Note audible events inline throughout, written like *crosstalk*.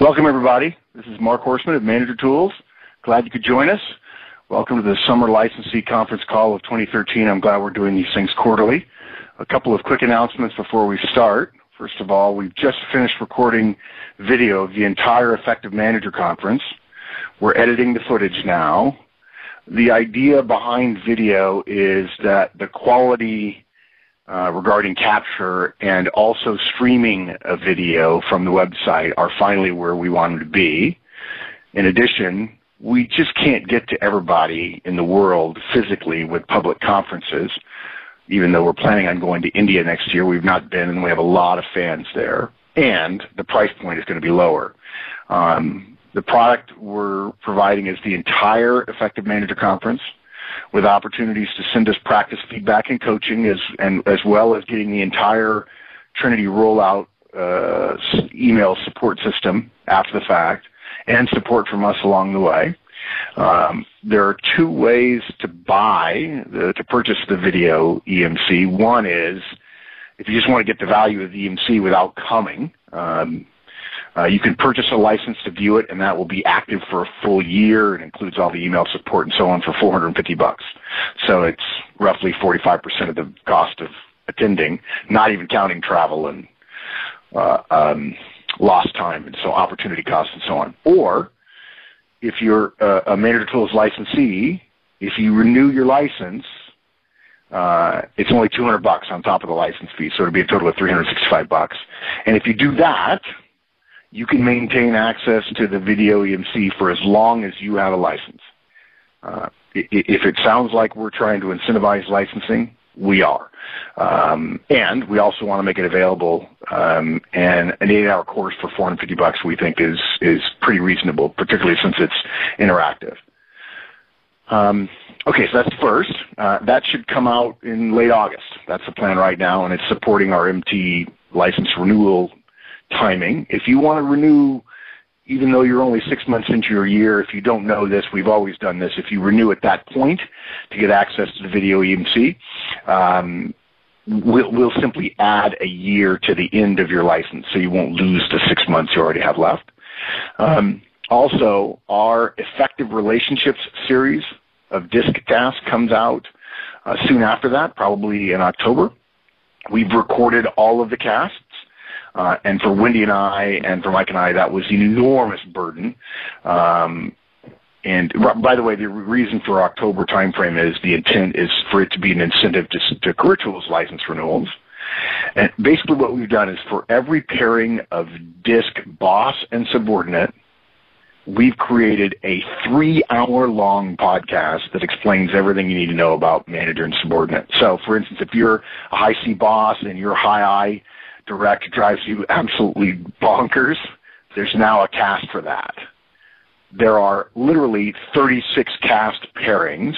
Welcome, everybody. This is Mark Horstman of Manager Tools. Glad you could join us. Welcome to the Summer Licensee Conference Call of 2013. I'm glad we're doing these things quarterly. A couple of quick announcements before we start. First of all, we've just finished recording video of the entire Effective Manager Conference. We're editing the footage now. The idea behind video is that the quality uh, regarding capture and also streaming a video from the website are finally where we want them to be. In addition, we just can't get to everybody in the world physically with public conferences. Even though we're planning on going to India next year, we've not been, and we have a lot of fans there. And the price point is going to be lower. Um, the product we're providing is the entire Effective Manager Conference with opportunities to send us practice feedback and coaching as, and, as well as getting the entire Trinity rollout uh, email support system after the fact and support from us along the way. Um, there are two ways to buy, the, to purchase the video EMC. One is if you just want to get the value of the EMC without coming, um, uh, you can purchase a license to view it, and that will be active for a full year. It includes all the email support and so on for 450 bucks. So it's roughly 45% of the cost of attending, not even counting travel and uh, um, lost time and so opportunity costs and so on. Or if you're a, a Tools licensee, if you renew your license, uh, it's only 200 bucks on top of the license fee, so it'll be a total of 365 bucks. And if you do that, you can maintain access to the video EMC for as long as you have a license. Uh, if it sounds like we're trying to incentivize licensing, we are. Um, and we also want to make it available. Um, and an eight-hour course for 450 bucks, we think, is is pretty reasonable, particularly since it's interactive. Um, okay, so that's first. Uh, that should come out in late August. That's the plan right now, and it's supporting our MT license renewal timing. If you want to renew, even though you're only six months into your year, if you don't know this, we've always done this. If you renew at that point to get access to the video EMC, um, we'll, we'll simply add a year to the end of your license, so you won't lose the six months you already have left. Um, also, our Effective Relationships series of disc casts comes out uh, soon after that, probably in October. We've recorded all of the casts. Uh, and for Wendy and I, and for Mike and I, that was an enormous burden. Um, and by the way, the reason for October timeframe is the intent is for it to be an incentive to, to Career Tools license renewals. And basically what we've done is for every pairing of disk boss and subordinate, we've created a three hour long podcast that explains everything you need to know about manager and subordinate. So for instance, if you're a high C boss and you're high I direct drives you absolutely bonkers, there's now a cast for that. There are literally 36 cast pairings.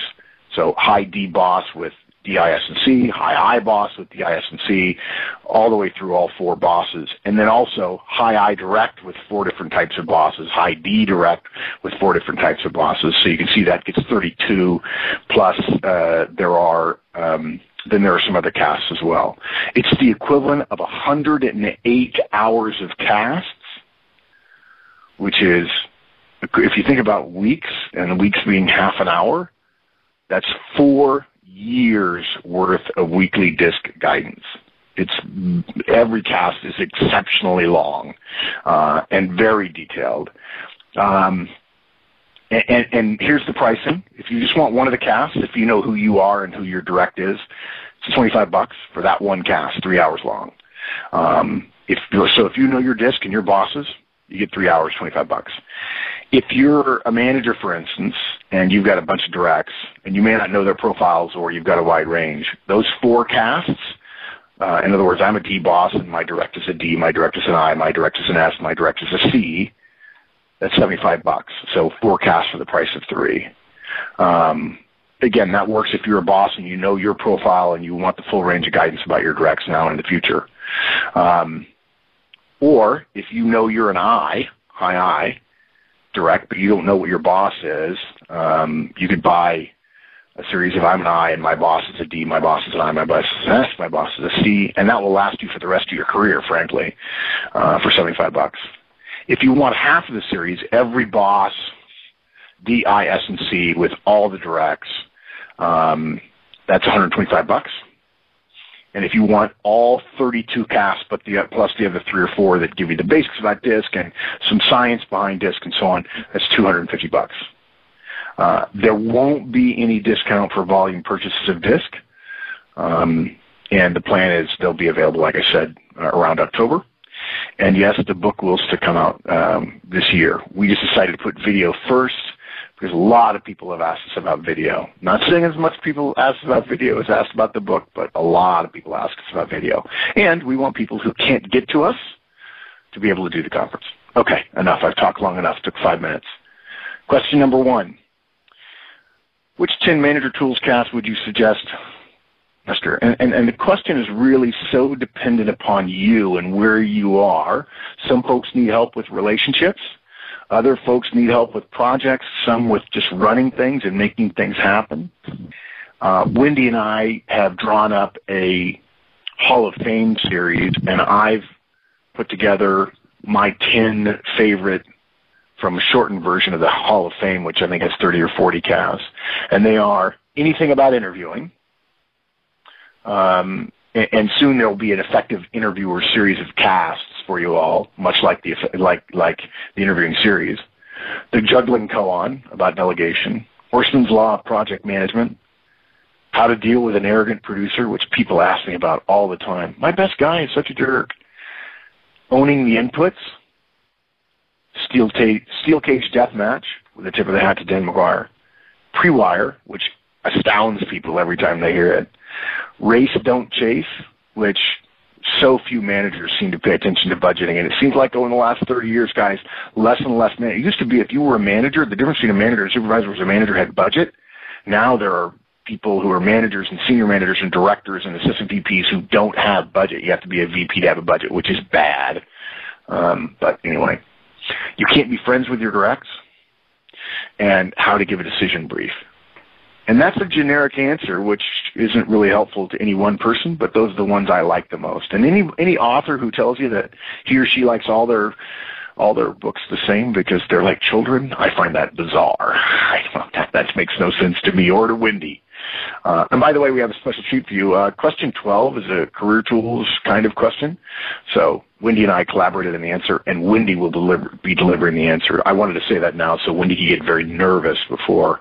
So high D boss with DIS and C, high I boss with DIS and C, all the way through all four bosses. And then also high I direct with four different types of bosses, high D direct with four different types of bosses. So you can see that gets 32 plus uh, there are um, then there are some other casts as well. It's the equivalent of 108 hours of casts, which is, if you think about weeks, and weeks being half an hour, that's four years worth of weekly disc guidance. It's every cast is exceptionally long uh, and very detailed. Um, and, and, here's the pricing. If you just want one of the casts, if you know who you are and who your direct is, it's 25 bucks for that one cast, three hours long. Um, if so, if you know your disc and your bosses, you get three hours, 25 bucks. If you're a manager, for instance, and you've got a bunch of directs, and you may not know their profiles, or you've got a wide range, those four casts. Uh, in other words, I'm a D boss, and my direct is a D, my direct is an I, my direct is an S, my direct is a C that's 75 bucks. So forecast for the price of three. Um, again, that works if you're a boss and you know your profile and you want the full range of guidance about your directs now and in the future. Um, or if you know you're an I, high I, direct, but you don't know what your boss is, um, you could buy a series of I'm an I and my boss is a D, my boss is an I, my boss is an S, my boss is a C, and that will last you for the rest of your career, frankly, uh, for 75 bucks. If you want half of the series, every boss, D, I, S, and C with all the directs, um, that's 125 bucks. And if you want all 32 casts, but the plus the other three or four that give you the basics about disc and some science behind disc and so on, that's 250 bucks. Uh, there won't be any discount for volume purchases of disc, um, and the plan is they'll be available, like I said, uh, around October. And yes, the book will still come out um, this year. We just decided to put video first because a lot of people have asked us about video. Not saying as much people ask about video as asked about the book, but a lot of people ask us about video. And we want people who can't get to us to be able to do the conference. Okay, enough. I've talked long enough. Took five minutes. Question number one. Which 10 manager tools cast would you suggest Esther. And, and, and, the question is really so dependent upon you and where you are. Some folks need help with relationships. Other folks need help with projects, some with just running things and making things happen. Uh, Wendy and I have drawn up a Hall of Fame series, and I've put together my 10 favorite from a shortened version of the Hall of Fame, which I think has 30 or 40 casts. And they are anything about interviewing, um, and soon there will be an effective interviewer series of casts for you all, much like the like like the interviewing series. The juggling koan about delegation, Horstman's law of project management, how to deal with an arrogant producer, which people ask me about all the time. My best guy is such a jerk. Owning the inputs, steel, ta- steel cage death match with a tip of the hat to Dan McGuire, pre-wire, which astounds people every time they hear it race don't chase, which so few managers seem to pay attention to budgeting. And it seems like over the last 30 years, guys, less and less man. It used to be if you were a manager, the difference between a manager and a supervisor was a manager had budget. Now there are people who are managers and senior managers and directors and assistant VPs who don't have budget. You have to be a VP to have a budget, which is bad. Um, but anyway, you can't be friends with your directs and how to give a decision brief. And that's a generic answer, which isn't really helpful to any one person, but those are the ones I like the most. And any any author who tells you that he or she likes all their all their books the same because they're like children, I find that bizarre. *laughs* I don't, that, that makes no sense to me or to Wendy. Uh, and by the way, we have a special treat for you. Uh, question 12 is a career tools kind of question. So Wendy and I collaborated on the answer, and Wendy will deliver, be delivering the answer. I wanted to say that now so Wendy can get very nervous before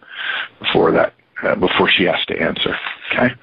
before that uh, before she has to answer. Okay.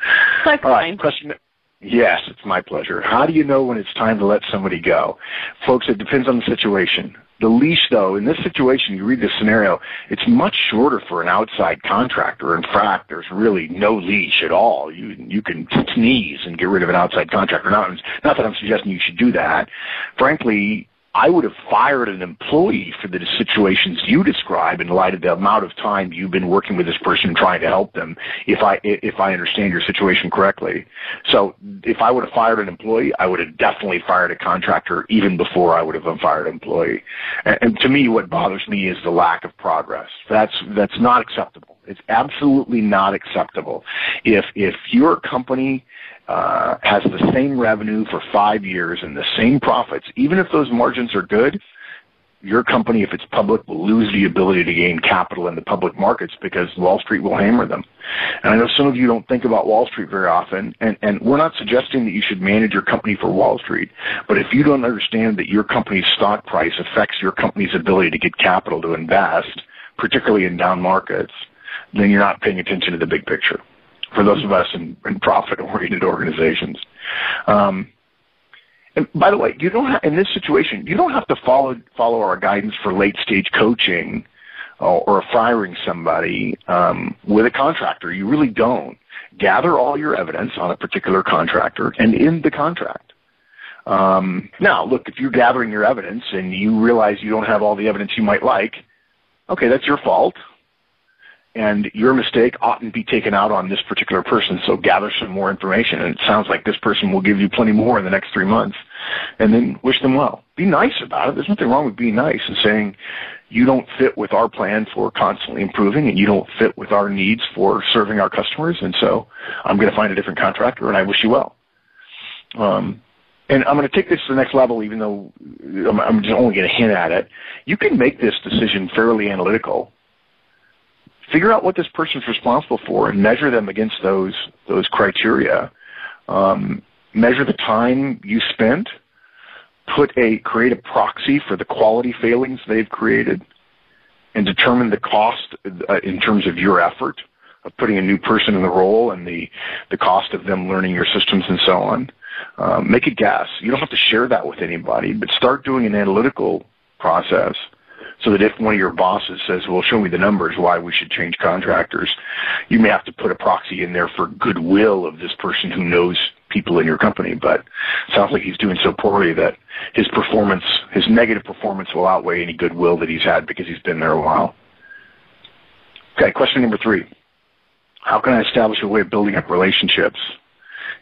That's All right. Question. Yes, it's my pleasure. How do you know when it's time to let somebody go? Folks, it depends on the situation. The leash, though, in this situation, you read this scenario, it's much shorter for an outside contractor. In fact, there's really no leash at all. You you can sneeze and get rid of an outside contractor. Not, not that I'm suggesting you should do that. Frankly, I would have fired an employee for the situations you describe in light of the amount of time you've been working with this person trying to help them. If I if I understand your situation correctly, so if I would have fired an employee, I would have definitely fired a contractor even before I would have fired an employee. And, and to me, what bothers me is the lack of progress. That's that's not acceptable. It's absolutely not acceptable. If if your company uh, has the same revenue for five years and the same profits, even if those margins are good, your company, if it's public, will lose the ability to gain capital in the public markets because Wall Street will hammer them. And I know some of you don't think about Wall Street very often, and, and we're not suggesting that you should manage your company for Wall Street, but if you don't understand that your company's stock price affects your company's ability to get capital to invest, particularly in down markets, then you're not paying attention to the big picture for those of us in, in profit-oriented organizations. Um, and by the way, you don't have, in this situation, you don't have to follow follow our guidance for late-stage coaching or, or firing somebody um, with a contractor. You really don't. Gather all your evidence on a particular contractor and in the contract. Um, now, look, if you're gathering your evidence and you realize you don't have all the evidence you might like, okay, that's your fault and your mistake oughtn't be taken out on this particular person. So gather some more information, and it sounds like this person will give you plenty more in the next three months, and then wish them well. Be nice about it. There's nothing wrong with being nice and saying you don't fit with our plan for constantly improving, and you don't fit with our needs for serving our customers, and so I'm going to find a different contractor, and I wish you well. Um, and I'm going to take this to the next level, even though I'm just only going to hint at it. You can make this decision fairly analytical. Figure out what this person's responsible for and measure them against those those criteria. Um, measure the time you spent. Put a create a proxy for the quality failings they've created, and determine the cost uh, in terms of your effort of putting a new person in the role and the the cost of them learning your systems and so on. Um, make a guess. You don't have to share that with anybody, but start doing an analytical process so that if one of your bosses says, well, show me the numbers why we should change contractors, you may have to put a proxy in there for goodwill of this person who knows people in your company. But it sounds like he's doing so poorly that his performance, his negative performance will outweigh any goodwill that he's had because he's been there a while. Okay, question number three. How can I establish a way of building up relationships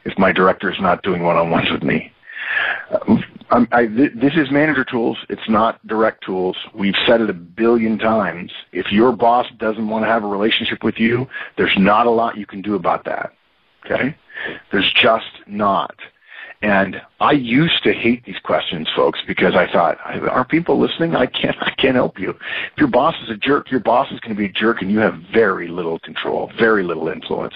if my director is not doing one-on-ones with me. Um, I, this is manager tools. It's not direct tools. We've said it a billion times. If your boss doesn't want to have a relationship with you, there's not a lot you can do about that. Okay? There's just not. And I used to hate these questions, folks, because I thought, are people listening? I can't, *laughs* I can't help you. If your boss is a jerk, your boss is going to be a jerk, and you have very little control, very little influence.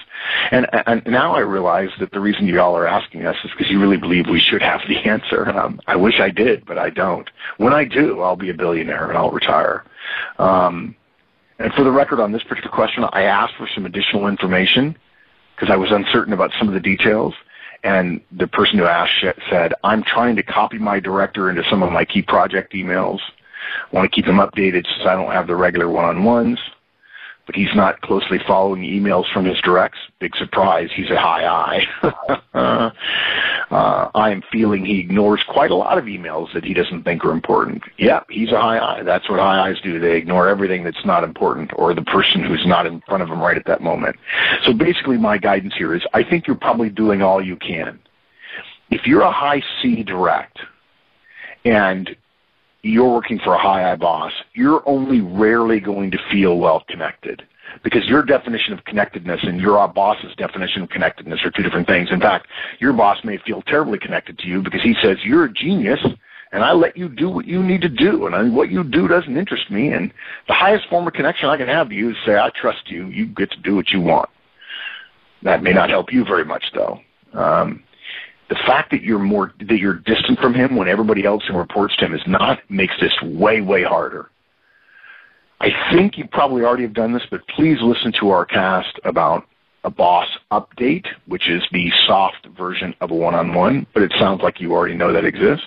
And, and now I realize that the reason y'all are asking us is because you really believe we should have the answer. Um, I wish I did, but I don't. When I do, I'll be a billionaire and I'll retire. Um, and for the record on this particular question, I asked for some additional information because I was uncertain about some of the details. And the person who asked said, I'm trying to copy my director into some of my key project emails. I want to keep them updated since I don't have the regular one-on-ones but he's not closely following emails from his directs. Big surprise, he's a high I. *laughs* uh, I am feeling he ignores quite a lot of emails that he doesn't think are important. Yeah, he's a high I. That's what high I's do. They ignore everything that's not important or the person who's not in front of them right at that moment. So basically my guidance here is I think you're probably doing all you can. If you're a high C direct and you're working for a high I boss, you're only rarely going to feel well connected because your definition of connectedness and your boss's definition of connectedness are two different things. In fact, your boss may feel terribly connected to you because he says you're a genius and I let you do what you need to do and I, what you do doesn't interest me and the highest form of connection I can have to you is say I trust you. You get to do what you want. That may not help you very much though. Um, the fact that you're more that you're distant from him when everybody else who reports to him is not makes this way way harder. I think you probably already have done this, but please listen to our cast about a boss update, which is the soft version of a one-on-one, but it sounds like you already know that exists.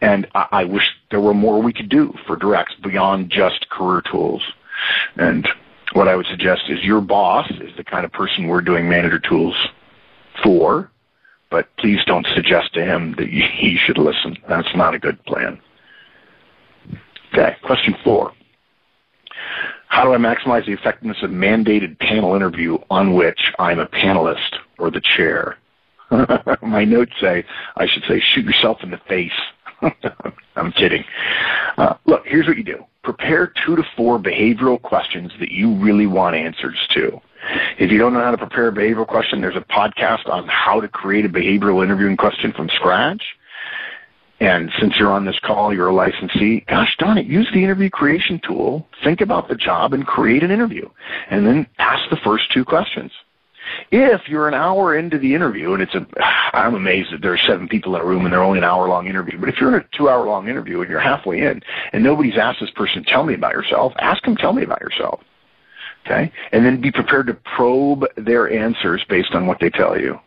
And I, I wish there were more we could do for directs beyond just career tools. And what I would suggest is your boss is the kind of person we're doing manager tools for but please don't suggest to him that *laughs* he should listen. That's not a good plan. Okay, question four. How do I maximize the effectiveness of mandated panel interview on which I'm a panelist or the chair? *laughs* My notes say I should say shoot yourself in the face. *laughs* I'm kidding. Uh, look, here's what you do. Prepare two to four behavioral questions that you really want answers to. If you don't know how to prepare a behavioral question, there's a podcast on how to create a behavioral interviewing question from scratch. And since you're on this call, you're a licensee, gosh darn it, use the interview creation tool, think about the job and create an interview. And then ask the first two questions. If you're an hour into the interview, and it's a, I'm amazed that there are seven people in a room and they're only an hour long interview, but if you're in a two hour long interview and you're halfway in and nobody's asked this person, tell me about yourself, ask them, tell me about yourself. Okay? And then be prepared to probe their answers based on what they tell you.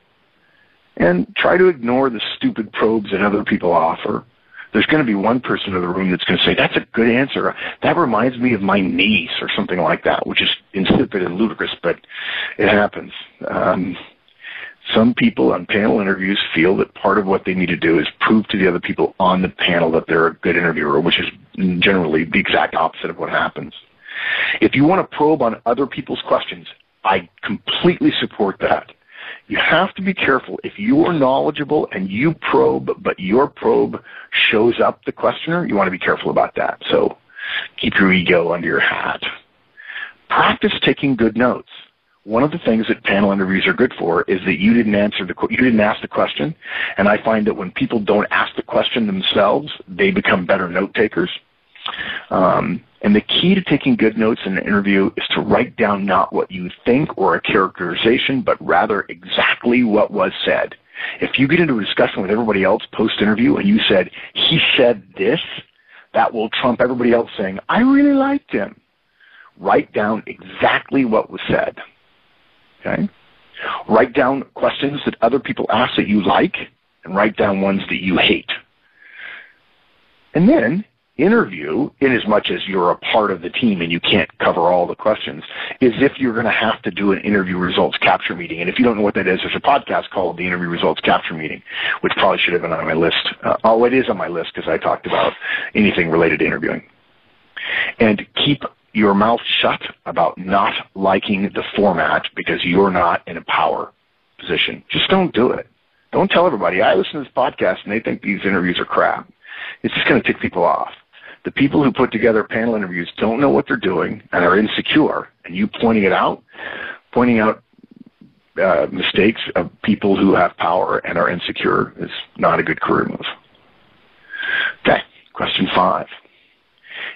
And try to ignore the stupid probes that other people offer. There's going to be one person in the room that's going to say, that's a good answer. That reminds me of my niece or something like that, which is insipid and ludicrous, but it happens. Um, some people on panel interviews feel that part of what they need to do is prove to the other people on the panel that they're a good interviewer, which is generally the exact opposite of what happens. If you want to probe on other people's questions, I completely support that. You have to be careful. If you are knowledgeable and you probe, but your probe shows up the questioner, you want to be careful about that. So keep your ego under your hat. Practice taking good notes. one of the things that panel interviews are good for is that you didn't answer the you didn't ask the question, and I find that when people don't ask the question themselves, they become better note takers. Um, and the key to taking good notes in an interview is to write down not what you think or a characterization, but rather exactly what was said. If you get into a discussion with everybody else post interview and you said, he said this, that will trump everybody else saying, I really liked him. Write down exactly what was said. Okay? Write down questions that other people ask that you like and write down ones that you hate. And then interview, in as much as you're a part of the team and you can't cover all the questions, is if you're going to have to do an interview results capture meeting. And if you don't know what that is, there's a podcast called the Interview Results Capture Meeting, which probably should have been on my list. Uh, oh, it is on my list because I talked about anything related to interviewing. And keep your mouth shut about not liking the format because you're not in a power position. Just don't do it. Don't tell everybody, I listen to this podcast and they think these interviews are crap. It's just going to tick people off. The people who put together panel interviews don't know what they're doing and are insecure. And you pointing it out, pointing out uh, mistakes of people who have power and are insecure is not a good career move. Okay, question five.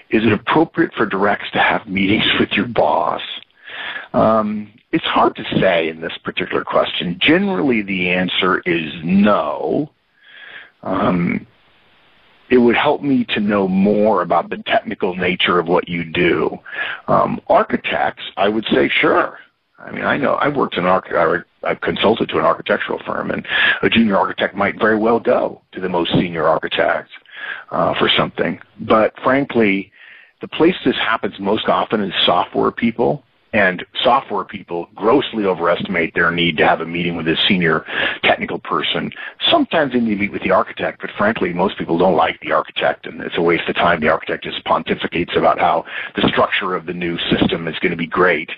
Is it appropriate for directs to have meetings *laughs* with your boss? Um, it's hard to say in this particular question. Generally, the answer is no. Um, it would help me to know more about the technical nature of what you do. Um, architects, I would say, sure. I mean, I know I've worked in an arch- I've consulted to an architectural firm, and a junior architect might very well go to the most senior architect uh, for something. But frankly, the place this happens most often is software people. And software people grossly overestimate their need to have a meeting with a senior technical person. Sometimes they need to meet with the architect, but frankly, most people don't like the architect, and it's a waste of time. The architect just pontificates about how the structure of the new system is going to be great,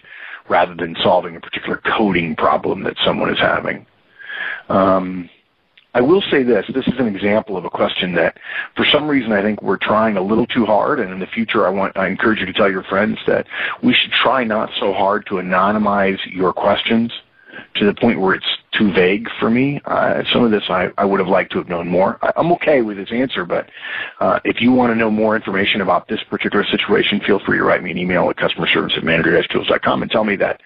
rather than solving a particular coding problem that someone is having. Um, I will say this. This is an example of a question that, for some reason, I think we're trying a little too hard. And in the future, I want, I encourage you to tell your friends that we should try not so hard to anonymize your questions to the point where it's too vague for me. Uh, some of this I, I would have liked to have known more. I, am okay with this answer, but uh, if you want to know more information about this particular situation, feel free to write me an email at customer service at manager-tools.com and tell me that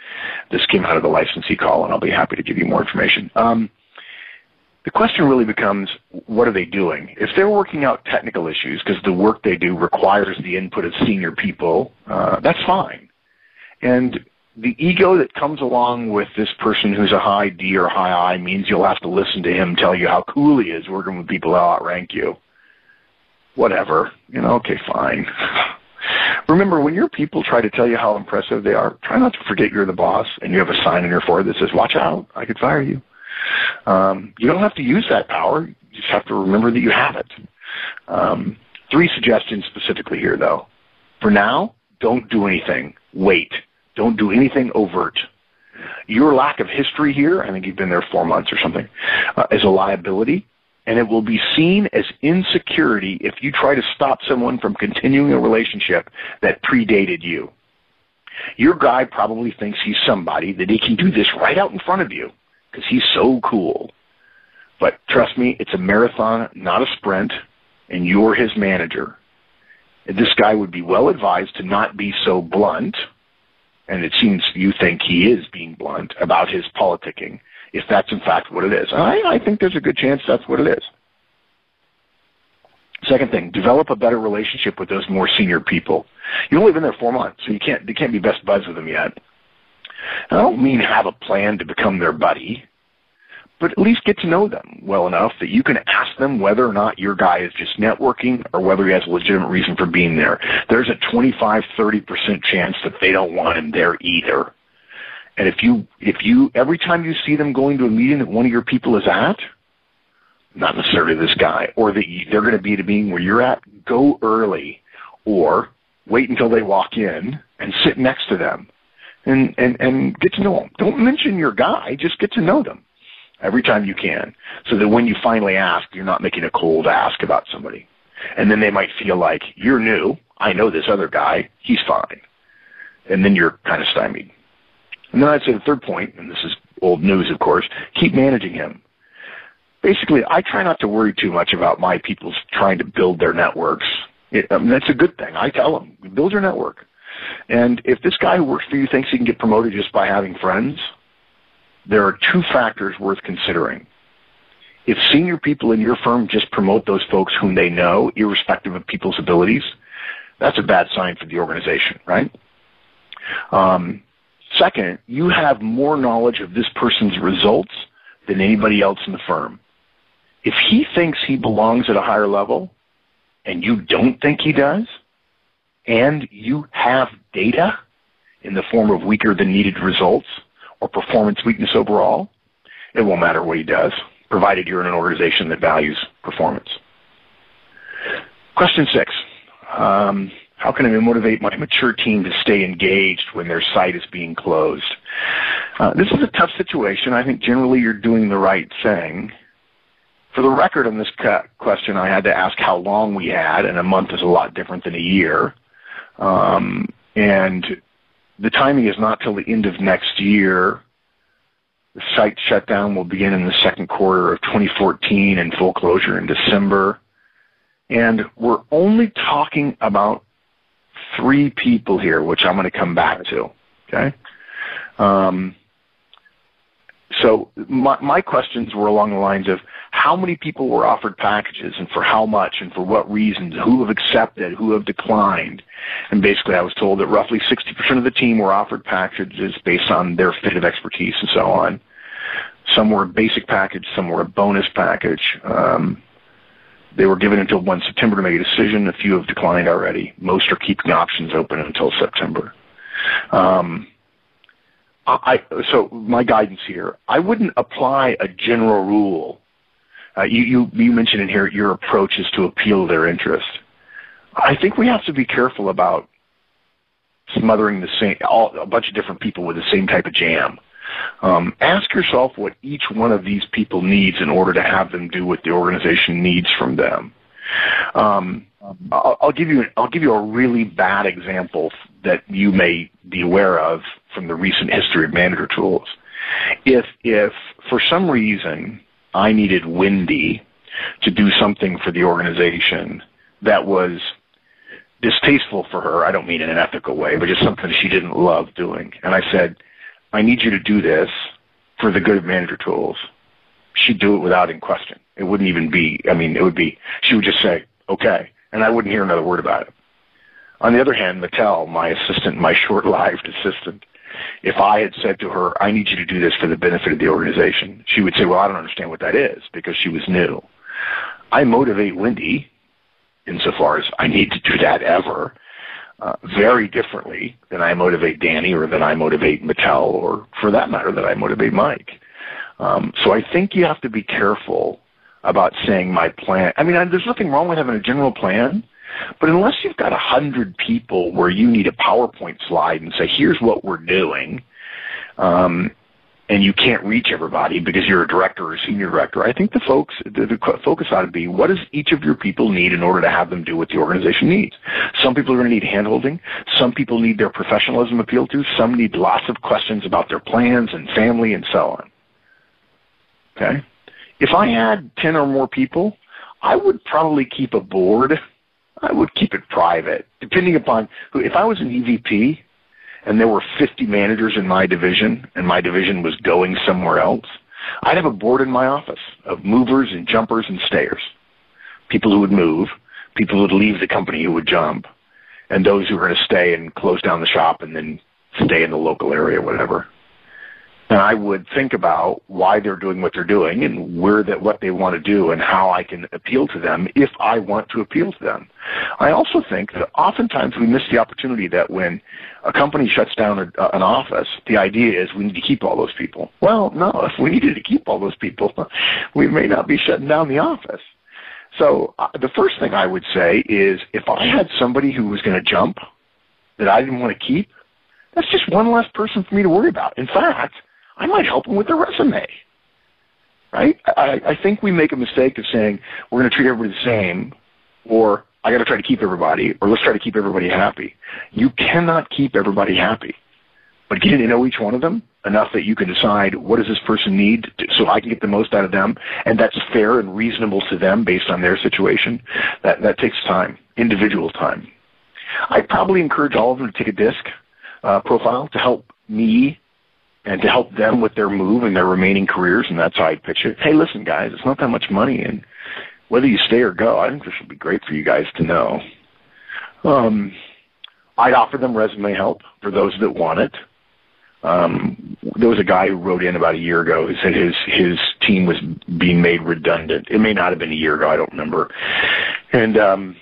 this came out of the licensee call, and I'll be happy to give you more information. Um, the question really becomes what are they doing? If they're working out technical issues because the work they do requires the input of senior people, uh, that's fine. And the ego that comes along with this person who's a high D or high I means you'll have to listen to him tell you how cool he is working with people who outrank you. Whatever. You know, okay, fine. *laughs* Remember, when your people try to tell you how impressive they are, try not to forget you're the boss and you have a sign in your forehead that says, watch out, I could fire you. Um, you don't have to use that power. You just have to remember that you have it. Um, three suggestions specifically here, though. For now, don't do anything. Wait. Don't do anything overt. Your lack of history here, I think you've been there four months or something, uh, is a liability, and it will be seen as insecurity if you try to stop someone from continuing a relationship that predated you. Your guy probably thinks he's somebody that he can do this right out in front of you because he's so cool. But trust me, it's a marathon, not a sprint, and you're his manager. This guy would be well advised to not be so blunt, and it seems you think he is being blunt about his politicking, if that's in fact what it is. And I, I think there's a good chance that's what it is. Second thing, develop a better relationship with those more senior people. You've only been there four months, so you can't you can't be best buds with them yet. I don't mean have a plan to become their buddy, but at least get to know them well enough that you can ask them whether or not your guy is just networking or whether he has a legitimate reason for being there. There's a 25, 30% chance that they don't want him there either. And if you, if you, every time you see them going to a meeting that one of your people is at, not necessarily this guy, or that they're going to be at a meeting where you're at, go early or wait until they walk in and sit next to them and, and, and get to know them. Don't mention your guy, just get to know them every time you can so that when you finally ask, you're not making a cold ask about somebody. And then they might feel like, you're new, I know this other guy, he's fine. And then you're kind of stymied. And then I'd say the third point, and this is old news, of course, keep managing him. Basically, I try not to worry too much about my people trying to build their networks. It, I mean, that's a good thing. I tell them, build your network. And if this guy who works for you thinks he can get promoted just by having friends, there are two factors worth considering. If senior people in your firm just promote those folks whom they know, irrespective of people's abilities, that's a bad sign for the organization, right? Um, second, you have more knowledge of this person's results than anybody else in the firm. If he thinks he belongs at a higher level and you don't think he does, and you have data in the form of weaker than needed results or performance weakness overall, it won't matter what he does, provided you're in an organization that values performance. Question six. Um, how can I motivate my mature team to stay engaged when their site is being closed? Uh, this is a tough situation. I think generally you're doing the right thing. For the record on this question, I had to ask how long we had, and a month is a lot different than a year. Um, and the timing is not till the end of next year. The site shutdown will begin in the second quarter of 2014 and full closure in December. And we're only talking about three people here, which I'm going to come back to. Okay. Um, so my, my questions were along the lines of how many people were offered packages and for how much and for what reasons, who have accepted, who have declined. And basically I was told that roughly 60% of the team were offered packages based on their fit of expertise and so on. Some were a basic package, some were a bonus package. Um, they were given until 1 September to make a decision. A few have declined already. Most are keeping options open until September. Um, I, so my guidance here, I wouldn't apply a general rule. Uh, you, you, mentioned in here your approach is to appeal their interest. I think we have to be careful about smothering the same, all, a bunch of different people with the same type of jam. Um, ask yourself what each one of these people needs in order to have them do what the organization needs from them. Um, I'll, I'll, give you I'll give you a really bad example that you may be aware of from the recent history of manager tools. If if for some reason I needed Wendy to do something for the organization that was distasteful for her, I don't mean in an ethical way, but just something she didn't love doing, and I said, I need you to do this for the good of manager tools, she'd do it without in question. It wouldn't even be, I mean, it would be, she would just say, okay, and I wouldn't hear another word about it. On the other hand, Mattel, my assistant, my *laughs* short-lived assistant, if I had said to her, I need you to do this for the benefit of the organization, she would say, well, I don't understand what that is because she was new. I motivate Wendy insofar as I need to do that ever uh, very differently than I motivate Danny or than I motivate Mattel or for that matter that I motivate Mike. Um, so I think you have to be careful about saying my plan. I mean, I, there's nothing wrong with having a general plan, but unless you've got a hundred people where you need a PowerPoint slide and say, here's what we're doing, um, and you can't reach everybody because you're a director or a senior director. I think the folks, the, the focus ought to be what does each of your people need in order to have them do what the organization needs. Some people are going to need handholding. Some people need their professionalism appealed to. Some need lots of questions about their plans and family and so on. Okay. If I had 10 or more people, I would probably keep a board. I would keep it private, depending upon who. If I was an EVP, and there were 50 managers in my division and my division was going somewhere else, I'd have a board in my office of movers and jumpers and stayers. People who would move, people who would leave the company who would jump, and those who were going to stay and close down the shop and then stay in the local area, whatever and I would think about why they're doing what they're doing and where that what they want to do and how I can appeal to them if I want to appeal to them. I also think that oftentimes we miss the opportunity that when a company shuts down a, an office, the idea is we need to keep all those people. Well, no, if we needed to keep all those people, *laughs* we may not be shutting down the office. So uh, the first thing I would say is if I had somebody who was going to jump that I didn't want to keep, that's just one less person for me to worry about. In fact, I might help them with their resume. Right? I, I think we make a mistake of saying we're going to treat everybody the same, or I got to try to keep everybody, or let's try to keep everybody happy. You cannot keep everybody happy. but getting to know each one of them enough that you can decide what does this person need to, so I can get the most out of them, and that's fair and reasonable to them based on their situation. That that takes time, individual time. I probably encourage all of them to take a disc uh, profile to help me and to help them with their move and their remaining careers, and that's how I'd pitch it. Hey, listen, guys, it's not that much money, and whether you stay or go, I think this would be great for you guys to know. Um, I'd offer them resume help for those that want it. Um, there was a guy who wrote in about a year ago who said his his team was being made redundant. It may not have been a year ago, I don't remember. And um,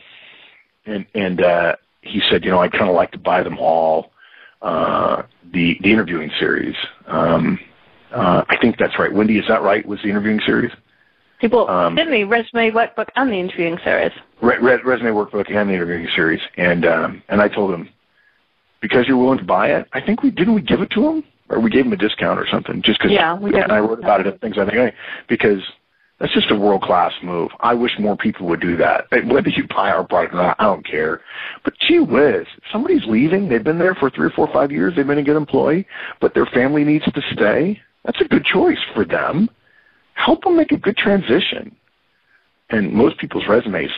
and and uh, he said, you know, I'd kind of like to buy them all uh, the the interviewing series. Um, uh, I think that's right. Wendy, is that right? Was the interviewing series? People um, sent me resume workbook and the interviewing series. Re- re- resume workbook and the interviewing series, and um, and I told him because you're willing to buy it. I think we didn't we give it to him or we gave him a discount or something just because. Yeah, we did. And I wrote about it at things I think because that's just a world class move. I wish more people would do that. Whether you buy our product or not, I don't care. But gee whiz, somebody's leaving, they've been there for three or four, or five years, they've been a good employee, but their family needs to stay. That's a good choice for them. Help them make a good transition. And most people's resumes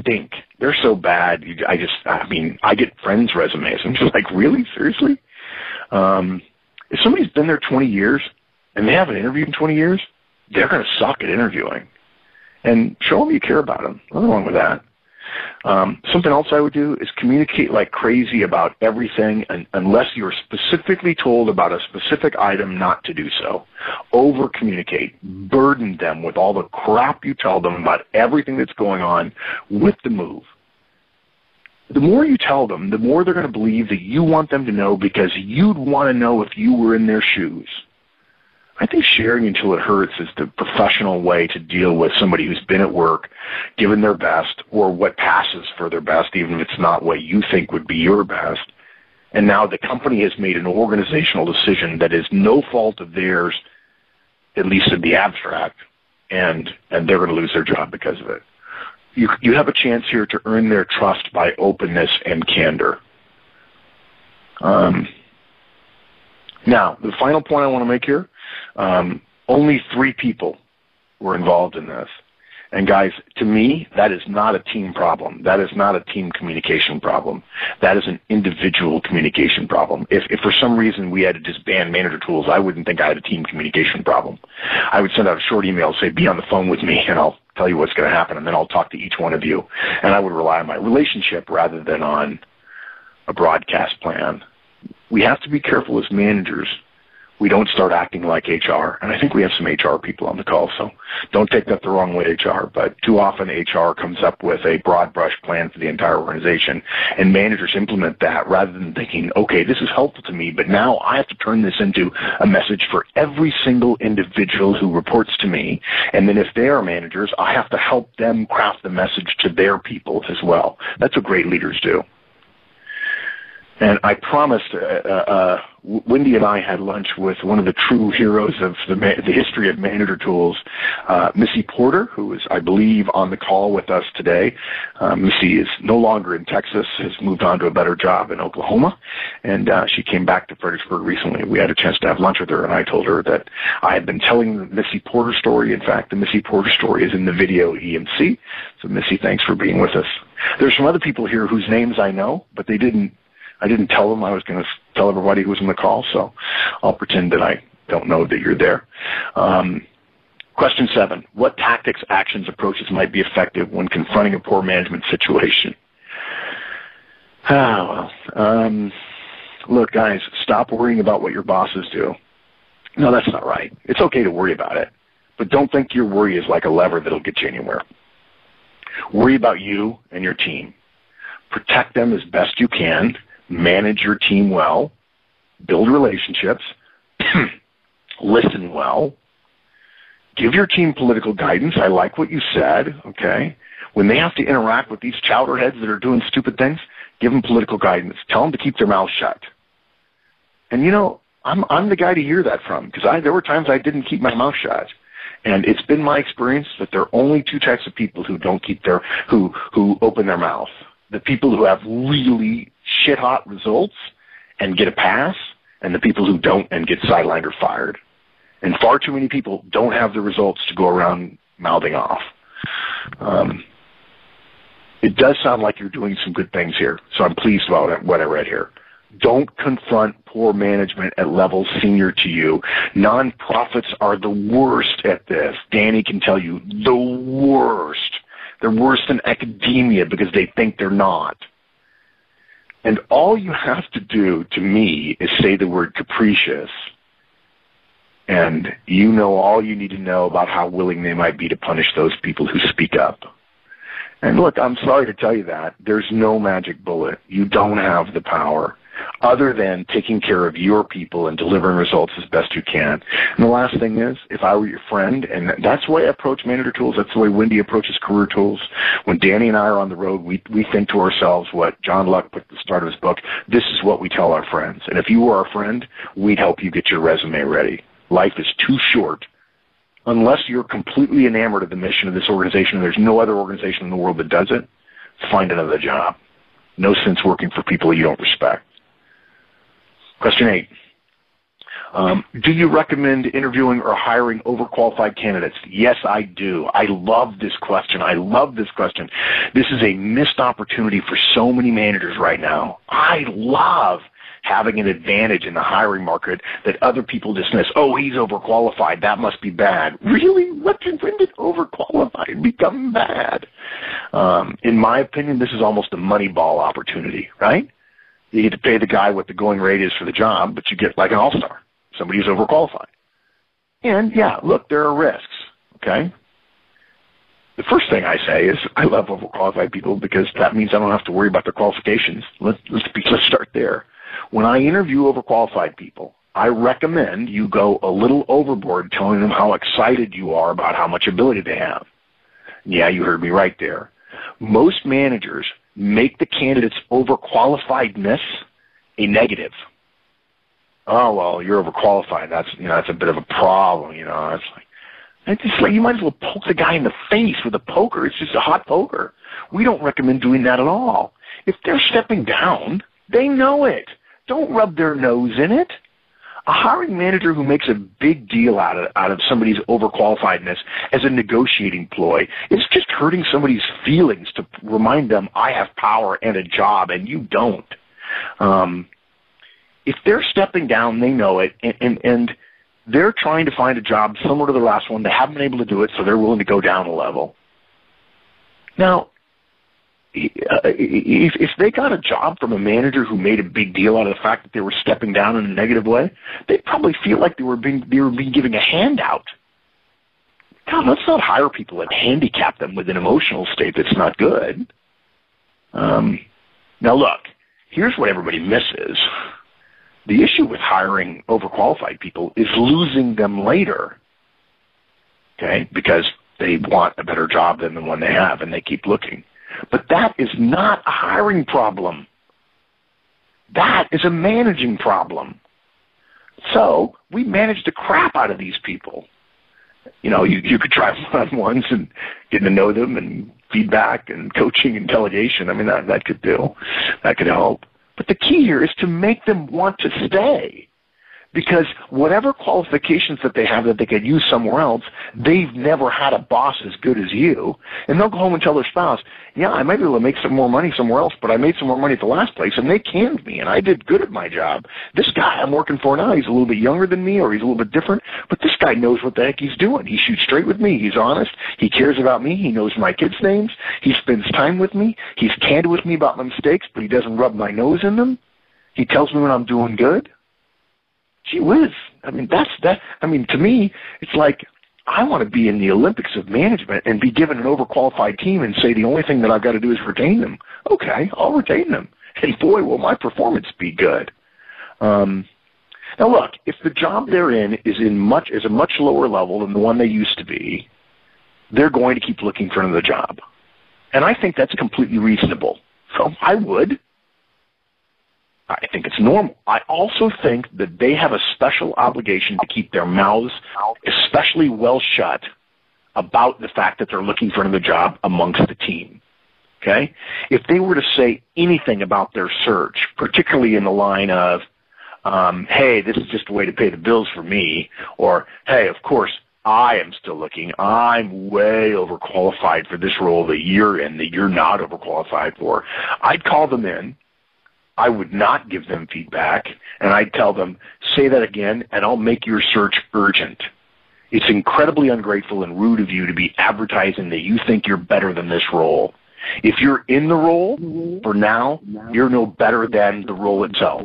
stink. They're so bad. I just, I mean, I get friends' resumes. I'm just like, really, seriously. Um, if somebody's been there 20 years and they haven't interviewed in 20 years, they're going to suck at interviewing. And show them you care about them. Nothing wrong with that. Um, something else I would do is communicate like crazy about everything and, unless you're specifically told about a specific item not to do so. Over communicate. Burden them with all the crap you tell them about everything that's going on with the move. The more you tell them, the more they're going to believe that you want them to know because you'd want to know if you were in their shoes. I think sharing until it hurts is the professional way to deal with somebody who's been at work, given their best, or what passes for their best, even if it's not what you think would be your best. And now the company has made an organizational decision that is no fault of theirs, at least in the abstract, and and they're going to lose their job because of it. You you have a chance here to earn their trust by openness and candor. Um, now, the final point I want to make here um, only three people were involved in this. And guys, to me, that is not a team problem. That is not a team communication problem. That is an individual communication problem. If, if for some reason we had to disband manager tools, I wouldn't think I had a team communication problem. I would send out a short email, say, be on the phone with me, and I'll tell you what's going to happen, and then I'll talk to each one of you. And I would rely on my relationship rather than on a broadcast plan. We have to be careful as managers we don't start acting like HR. And I think we have some HR people on the call, so don't take that the wrong way, HR. But too often HR comes up with a broad brush plan for the entire organization, and managers implement that rather than thinking, okay, this is helpful to me, but now I have to turn this into a message for every single individual who reports to me. And then if they are managers, I have to help them craft the message to their people as well. That's what great leaders do. And I promised, uh, uh, uh Wendy and I had lunch with one of the true heroes of the, the history of manager tools, uh, Missy Porter, who is, I believe, on the call with us today. Uh, Missy is no longer in Texas, has moved on to a better job in Oklahoma, and uh, she came back to Fredericksburg recently. We had a chance to have lunch with her, and I told her that I had been telling the Missy Porter story. In fact, the Missy Porter story is in the video EMC. So, Missy, thanks for being with us. There's some other people here whose names I know, but they didn't I didn't tell them I was going to tell everybody who was in the call, so I'll pretend that I don't know that you're there. Um, question seven: What tactics, actions, approaches might be effective when confronting a poor management situation? Ah, well, um, look, guys, stop worrying about what your bosses do. No, that's not right. It's okay to worry about it, but don't think your worry is like a lever that'll get you anywhere. Worry about you and your team. Protect them as best you can manage your team well, build relationships, *clears throat* listen well, give your team political guidance. I like what you said, okay? When they have to interact with these chowderheads that are doing stupid things, give them political guidance. Tell them to keep their mouth shut. And you know, I'm I'm the guy to hear that from because I there were times I didn't keep my mouth shut. And it's been my experience that there are only two types of people who don't keep their who who open their mouth. The people who have really shit hot results and get a pass, and the people who don't and get sidelined or fired. And far too many people don't have the results to go around mouthing off. Um, it does sound like you're doing some good things here, so I'm pleased about what I read here. Don't confront poor management at levels senior to you. Nonprofits are the worst at this. Danny can tell you the worst. They're worse than academia because they think they're not. And all you have to do to me is say the word capricious and you know all you need to know about how willing they might be to punish those people who speak up. And look, I'm sorry to tell you that. There's no magic bullet. You don't have the power other than taking care of your people and delivering results as best you can. And the last thing is, if I were your friend, and that's the way I approach manager tools, that's the way Wendy approaches career tools. When Danny and I are on the road, we, we think to ourselves what John Luck put at the start of his book, this is what we tell our friends. And if you were our friend, we'd help you get your resume ready. Life is too short unless you're completely enamored of the mission of this organization and there's no other organization in the world that does it, find another job. No sense working for people you don't respect. Question eight. Um, do you recommend interviewing or hiring overqualified candidates? Yes, I do. I love this question. I love this question. This is a missed opportunity for so many managers right now. I love having an advantage in the hiring market that other people dismiss. Oh, he's overqualified. That must be bad. Really? What did, when did overqualified become bad? Um, in my opinion, this is almost a Moneyball opportunity, right? You get to pay the guy what the going rate is for the job, but you get like an all-star, somebody who's overqualified. And yeah, look, there are risks, okay? The first thing I say is I love overqualified people because that means I don't have to worry about their qualifications. Let's let's, be, let's start there. When I interview overqualified people, I recommend you go a little overboard telling them how excited you are about how much ability they have. Yeah, you heard me right there. Most managers make the candidate's overqualifiedness a negative. Oh well, you're overqualified. That's you know that's a bit of a problem. You know, it's like it's just like you might as well poke the guy in the face with a poker. It's just a hot poker. We don't recommend doing that at all. If they're stepping down, they know it. Don't rub their nose in it. A hiring manager who makes a big deal out of out of somebody's overqualifiedness as a negotiating ploy is just hurting somebody's feelings to remind them I have power and a job and you don't. Um, if they're stepping down, they know it, and, and and they're trying to find a job similar to the last one. They haven't been able to do it, so they're willing to go down a level. Now, if, if they got a job from a manager who made a big deal out of the fact that they were stepping down in a negative way, they'd probably feel like they were being they were being given a handout. God, let's not hire people and handicap them with an emotional state that's not good. Um, now, look, here's what everybody misses. The issue with hiring overqualified people is losing them later. Okay, because they want a better job than the one they have, and they keep looking. But that is not a hiring problem. That is a managing problem. So we manage the crap out of these people. You know, you, you could try *laughs* one-on-ones and getting to know them and feedback and coaching and delegation. I mean, that, that could do. That could help. But the key here is to make them want to stay because whatever qualifications that they have that they could use somewhere else, they've never had a boss as good as you. And they'll go home and tell their spouse, yeah, I might be able to make some more money somewhere else, but I made some more money at the last place and they canned me and I did good at my job. This guy I'm working for now, he's a little bit younger than me or he's a little bit different, but this guy knows what the heck he's doing. He shoots straight with me. He's honest. He cares about me. He knows my kids' names. He spends time with me. He's candid with me about my mistakes, but he doesn't rub my nose in them. He tells me when I'm doing good gee whiz. I mean, that's that. I mean, to me, it's like I want to be in the Olympics of management and be given an overqualified team and say the only thing that I've got to do is retain them. Okay, I'll retain them. And boy, will my performance be good. Um, now look, if the job they're in is in much is a much lower level than the one they used to be, they're going to keep looking for another job. And I think that's completely reasonable. So I would. I think it's normal. I also think that they have a special obligation to keep their mouths especially well shut about the fact that they're looking for another job amongst the team. Okay? If they were to say anything about their search, particularly in the line of, um, hey, this is just a way to pay the bills for me, or hey, of course, I am still looking. I'm way overqualified for this role that you're in that you're not overqualified for. I'd call them in. I would not give them feedback, and I'd tell them, say that again, and I'll make your search urgent. It's incredibly ungrateful and rude of you to be advertising that you think you're better than this role. If you're in the role for now, you're no better than the role itself.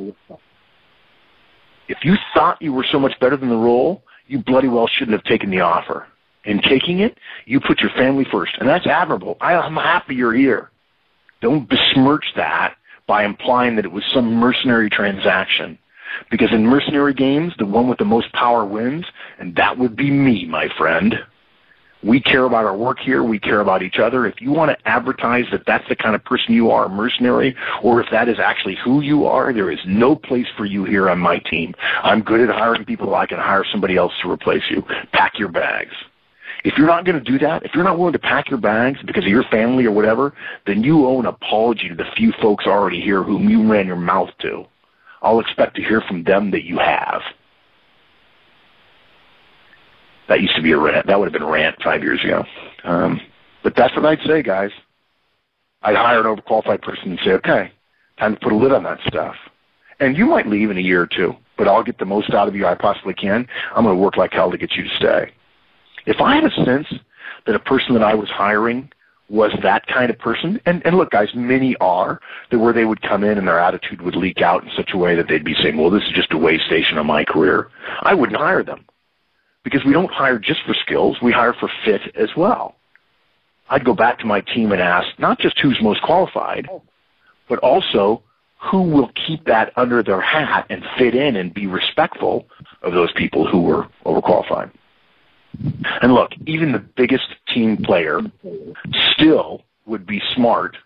If you thought you were so much better than the role, you bloody well shouldn't have taken the offer. In taking it, you put your family first, and that's admirable. I'm happy you're here. Don't besmirch that by implying that it was some mercenary transaction. Because in mercenary games, the one with the most power wins, and that would be me, my friend. We care about our work here. We care about each other. If you want to advertise that that's the kind of person you are, a mercenary, or if that is actually who you are, there is no place for you here on my team. I'm good at hiring people. I can hire somebody else to replace you. Pack your bags. If you're not going to do that, if you're not willing to pack your bags because of your family or whatever, then you owe an apology to the few folks already here whom you ran your mouth to. I'll expect to hear from them that you have. That used to be a rant. That would have been a rant five years ago. Um, but that's what I'd say, guys. I'd hire an overqualified person and say, okay, time to put a lid on that stuff. And you might leave in a year or two, but I'll get the most out of you I possibly can. I'm going to work like hell to get you to stay. If I had a sense that a person that I was hiring was that kind of person, and, and look, guys, many are, that where they would come in and their attitude would leak out in such a way that they'd be saying, well, this is just a way station of my career, I wouldn't hire them because we don't hire just for skills, we hire for fit as well. I'd go back to my team and ask not just who's most qualified, but also who will keep that under their hat and fit in and be respectful of those people who were overqualified. And look, even the biggest team player still would be smart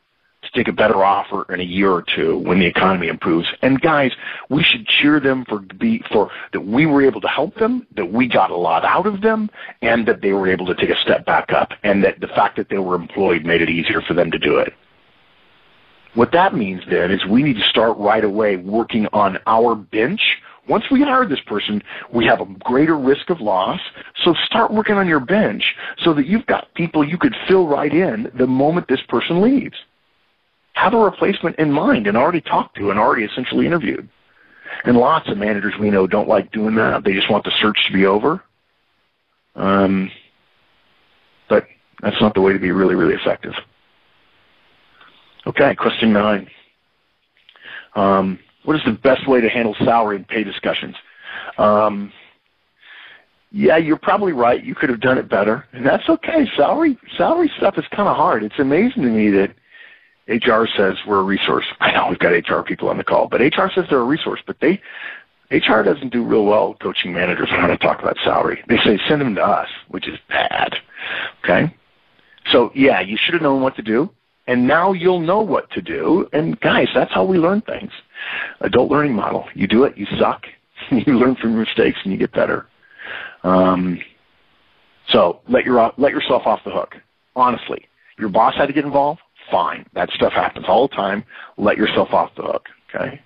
to take a better offer in a year or two when the economy improves. And guys, we should cheer them for be for that we were able to help them, that we got a lot out of them, and that they were able to take a step back up, and that the fact that they were employed made it easier for them to do it. What that means then is we need to start right away working on our bench. Once we hire this person, we have a greater risk of loss. So start working on your bench so that you've got people you could fill right in the moment this person leaves have a replacement in mind and already talked to and already essentially interviewed. And lots of managers we know don't like doing that. They just want the search to be over. Um, but that's not the way to be really, really effective. Okay, question nine. Um, what is the best way to handle salary and pay discussions? Um, yeah, you're probably right. You could have done it better, and that's okay. Salary salary stuff is kind of hard. It's amazing to me that HR says we're a resource. *laughs* I know we've got HR people on the call, but HR says they're a resource, but they HR doesn't do real well coaching managers on how to talk about salary. They say send them to us, which is bad. Okay? So yeah, you should have known what to do, and now you'll know what to do. And guys, that's how we learn things. Adult learning model. You do it, you suck. *laughs* you learn from your mistakes, and you get better. Um, so let your let yourself off the hook. Honestly, your boss had to get involved fine. That stuff happens all the time. Let yourself off the hook. Okay.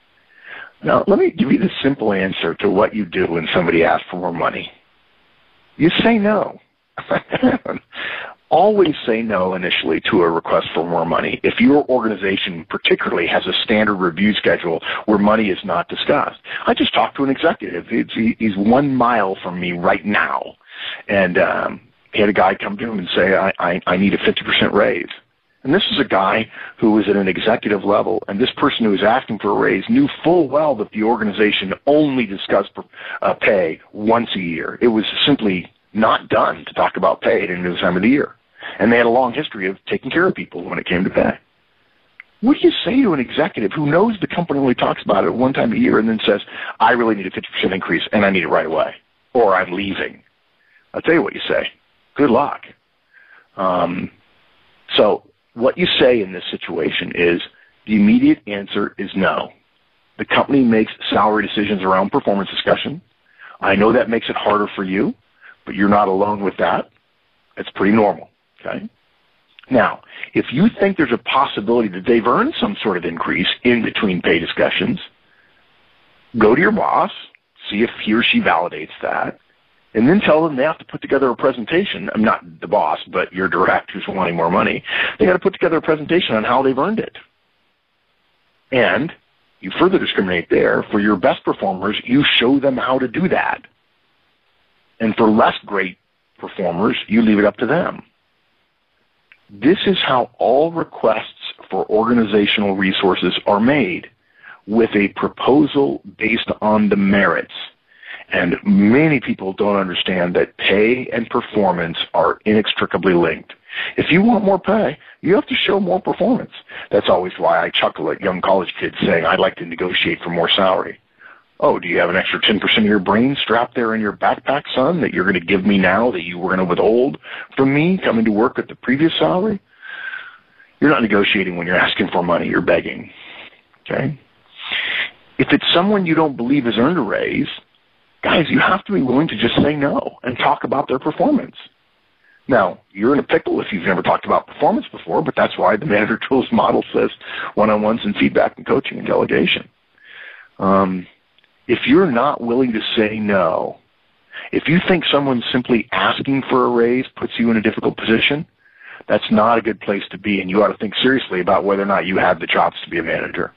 Now, let me give you the simple answer to what you do when somebody asks for more money. You say no. *laughs* *laughs* Always say no initially to a request for more money. If your organization particularly has a standard review schedule where money is not discussed. I just talked to an executive. He's one mile from me right now. And um, he had a guy come to him and say, I, I, I need a 50% raise. And this is a guy who was at an executive level, and this person who was asking for a raise knew full well that the organization only discussed uh, pay once a year. It was simply not done to talk about pay at any time of the year. And they had a long history of taking care of people when it came to pay. What do you say to an executive who knows the company only talks about it one time a year and then says, I really need a 50% increase and I need it right away, or I'm leaving? I'll tell you what you say. Good luck. Um, so what you say in this situation is the immediate answer is no. The company makes salary decisions around performance discussion. I know that makes it harder for you, but you're not alone with that. It's pretty normal. Okay. Now, if you think there's a possibility that they've earned some sort of increase in between pay discussions, Go to your boss, see if he or she validates that, and then tell them they have to put together a presentation. I'm not the boss, but your direct who's wanting more money. They got to put together a presentation on how they've earned it. And you further discriminate there. For your best performers, you show them how to do that. And for less great performers, you leave it up to them. This is how all requests for organizational resources are made with a proposal based on the merits. And many people don't understand that pay and performance are inextricably linked. If you want more pay, you have to show more performance. That's always why I chuckle at young college kids saying, I'd like to negotiate for more salary. Oh, do you have an extra 10% of your brain strapped there in your backpack, son, that you're going to give me now that you were going to withhold from me coming to work at the previous salary? You're not negotiating when you're asking for money, you're begging. Okay? If it's someone you don't believe has earned a raise, guys, you have to be willing to just say no and talk about their performance. Now, you're in a pickle if you've never talked about performance before, but that's why the manager *laughs* tools model says one-on-ones and feedback and coaching and delegation. Um, if you're not willing to say no, if you think someone simply asking for a raise puts you in a difficult position, that's not a good place to be, and you ought to think seriously about whether or not you have the chops to be a manager.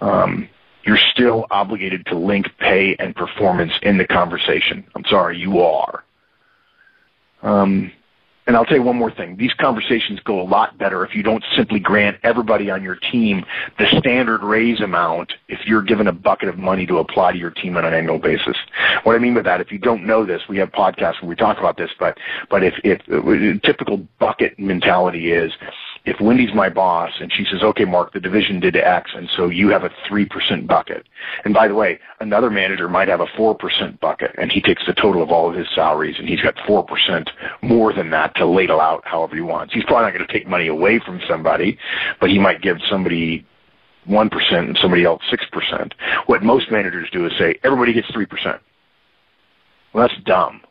Um, you're still obligated to link pay and performance in the conversation. I'm sorry, you are. Um, and I'll tell you one more thing. These conversations go a lot better if you don't simply grant everybody on your team the standard raise amount if you're given a bucket of money to apply to your team on an annual basis. What I mean by that, if you don't know this, we have podcasts where we talk about this, but, but if, if uh, typical bucket mentality is if Wendy's my boss and she says, okay, Mark, the division did X, and so you have a 3% bucket. And by the way, another manager might have a 4% bucket, and he takes the total of all of his salaries, and he's got 4% more than that to ladle out however he wants. He's probably not going to take money away from somebody, but he might give somebody 1% and somebody else 6%. What most managers do is say, everybody gets 3%. Well, that's dumb.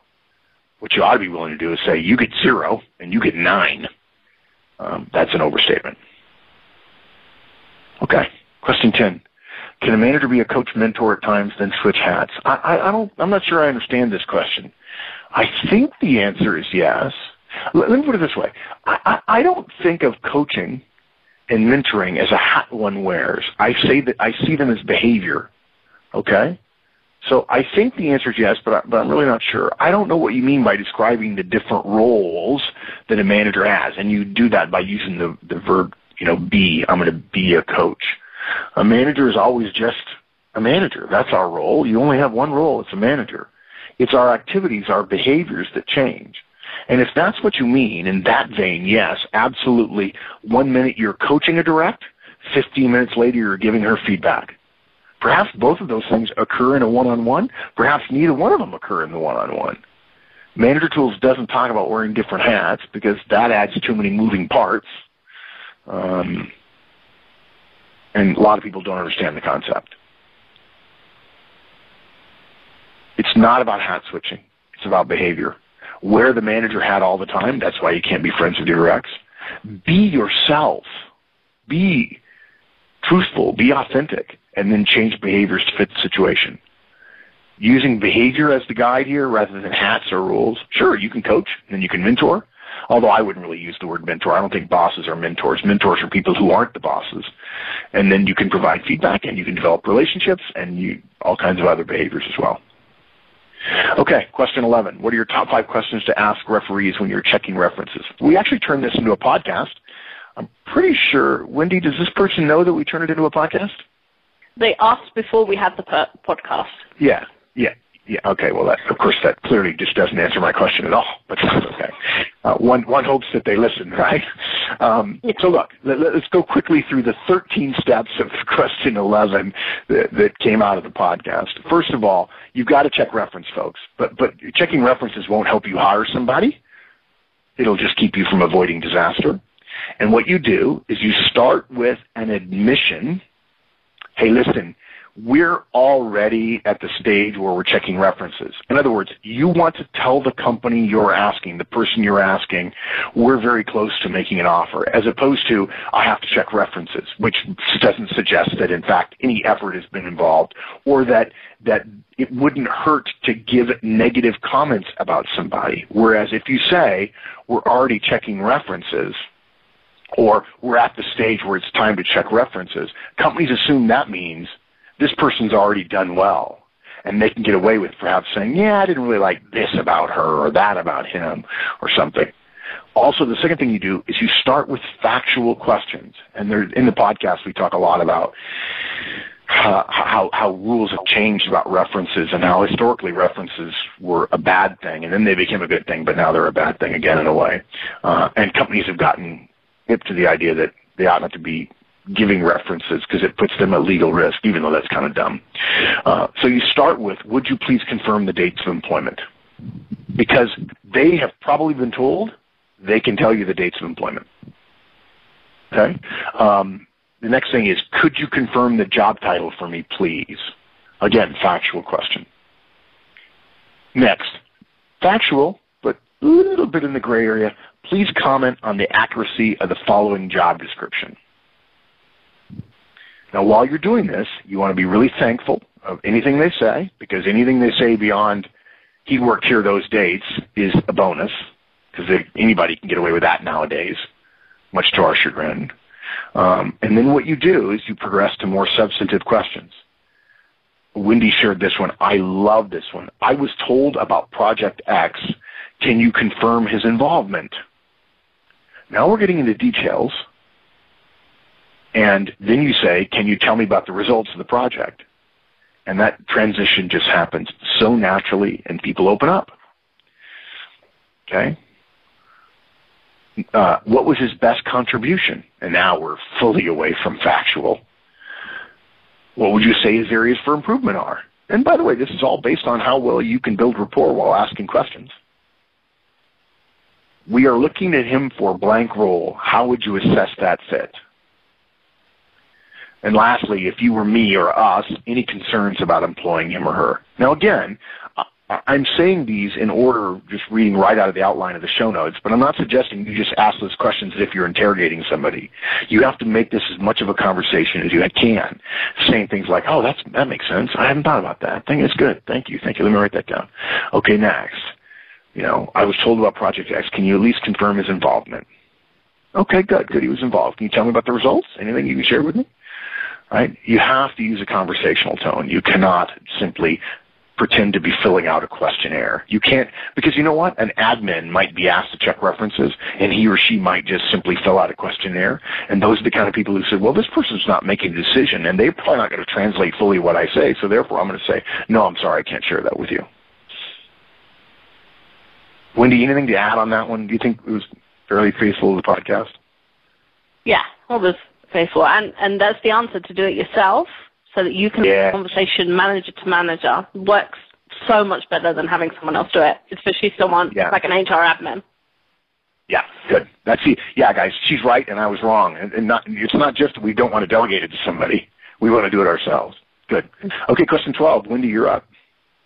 What you ought to be willing to do is say, you get zero and you get nine um, that's an overstatement. Okay, question 10. Can a manager be a coach mentor at times, then switch hats? I, I, I don't, I'm not sure I understand this question. I think the answer is yes. Let, let me put it this way. I, I, I don't think of coaching and mentoring as a hat one wears. I say that I see them as behavior. Okay? So I think the answer is yes, but, I, but I'm really not sure. I don't know what you mean by describing the different roles that a manager has, and you do that by using the, the verb, you know, be. I'm going to be a coach. A manager is always just a manager. That's our role. You only have one role. It's a manager. It's our activities, our behaviors that change. And if that's what you mean in that vein, yes, absolutely. One minute you're coaching a direct, 15 minutes later you're giving her feedback. Perhaps both of those things occur in a one-on-one. Perhaps neither one of them occur in the one-on-one. Manager Tools doesn't talk about wearing different hats because that adds too many moving parts. Um, and a lot of people don't understand the concept. It's not about hat switching. It's about behavior. Wear the manager hat all the time. That's why you can't be friends with your ex. Be yourself. Be truthful. Be authentic and then change behaviors to fit the situation. Using behavior as the guide here rather than hats or rules. Sure, you can coach and you can mentor. Although I wouldn't really use the word mentor. I don't think bosses are mentors. Mentors are people who aren't the bosses. And then you can provide feedback and you can develop relationships and you, all kinds of other behaviors as well. Okay, question 11. What are your top five questions to ask referees when you're checking references? We actually turned this into a podcast. I'm pretty sure, Wendy, does this person know that we turned it into a podcast? They asked before we had the podcast. Yeah, yeah, yeah. Okay. Well, that, of course, that clearly just doesn't answer my question at all. But that's okay. Uh, one one hopes that they listen, right? Um, yeah. So look, let, us go quickly through the 13 steps of *laughs* question 11 that, that came out of the podcast. First of all, you've got to check reference, folks. But but checking references won't help you hire somebody. It'll just keep you from avoiding disaster. And what you do is you start with an admission hey, listen, we're already at the stage where we're checking references. In other words, you want to tell the company you're asking, the person you're asking, we're very close to making an offer, as opposed to, I have to check references, which doesn't suggest that in fact any effort has been involved, or that, that it wouldn't hurt to give negative comments about somebody. Whereas if you say, we're already checking references, or we're at the stage where it's time to check references, companies assume that means this person's already done well. And they can get away with perhaps saying, yeah, I didn't really like this about her or that about him or something. Also, the second thing you do is you start with factual questions. And in the podcast, we talk a lot about uh, how, how rules have changed about references and how historically references were a bad thing and then they became a good thing, but now they're a bad thing again in a way. Uh, and companies have gotten hip to the idea that they ought not to be giving references because it puts them at legal risk, even though that's kind of dumb. Uh, so you start with, would you please confirm the dates of employment? Because they have probably been told they can tell you the dates of employment. Okay? Um, the next thing is, could you confirm the job title for me, please? Again, factual question. Next, factual, but a little bit in the gray area. Please comment on the accuracy of the following job description. Now, while you're doing this, you want to be really thankful of anything they say, because anything they say beyond he worked here those dates is a bonus, because anybody can get away with that nowadays, much to our chagrin. Um, and then what you do is you progress to more substantive questions. Wendy shared this one. I love this one. I was told about Project X. Can you confirm his involvement? Now we're getting into details and then you say, can you tell me about the results of the project? And that transition just happens so naturally and people open up. Okay? Uh, what was his best contribution? And now we're fully away from factual. What would you say his areas for improvement are? And by the way, this is all based on how well you can build rapport while asking questions. We are looking at him for a blank role. How would you assess that fit? And lastly, if you were me or us, any concerns about employing him or her. Now again, I'm saying these in order, just reading right out of the outline of the show notes, but I'm not suggesting you just ask those questions as if you're interrogating somebody. You have to make this as much of a conversation as you can. Saying things like, oh, that's, that makes sense. I haven't thought about that. Think it's good. Thank you. Thank you. Let me write that down. Okay, next. You know, I was told about Project X. Can you at least confirm his involvement? Okay, good. Good. He was involved. Can you tell me about the results? Anything you can share with me? right? You have to use a conversational tone. You cannot simply pretend to be filling out a questionnaire. You can't, because you know what? An admin might be asked to check references and he or she might just simply fill out a questionnaire. And those are the kind of people who say, well, this person's not making a decision and they're probably not going to translate fully what I say. So therefore I'm going to say, no, I'm sorry, I can't share that with you. Wendy, anything to add on that one? Do you think it was fairly faithful to the podcast? Yeah, well, was faithful. And, and that's the answer to do it yourself so that you can yeah. have a conversation manager to manager works so much better than having someone else do it, especially someone yeah. like an HR admin. Yeah, good. That's the, yeah, guys. She's right, and I was wrong. And, and not, it's not just we don't want to delegate it to somebody; we want to do it ourselves. Good. Okay, question twelve. Wendy, you're up.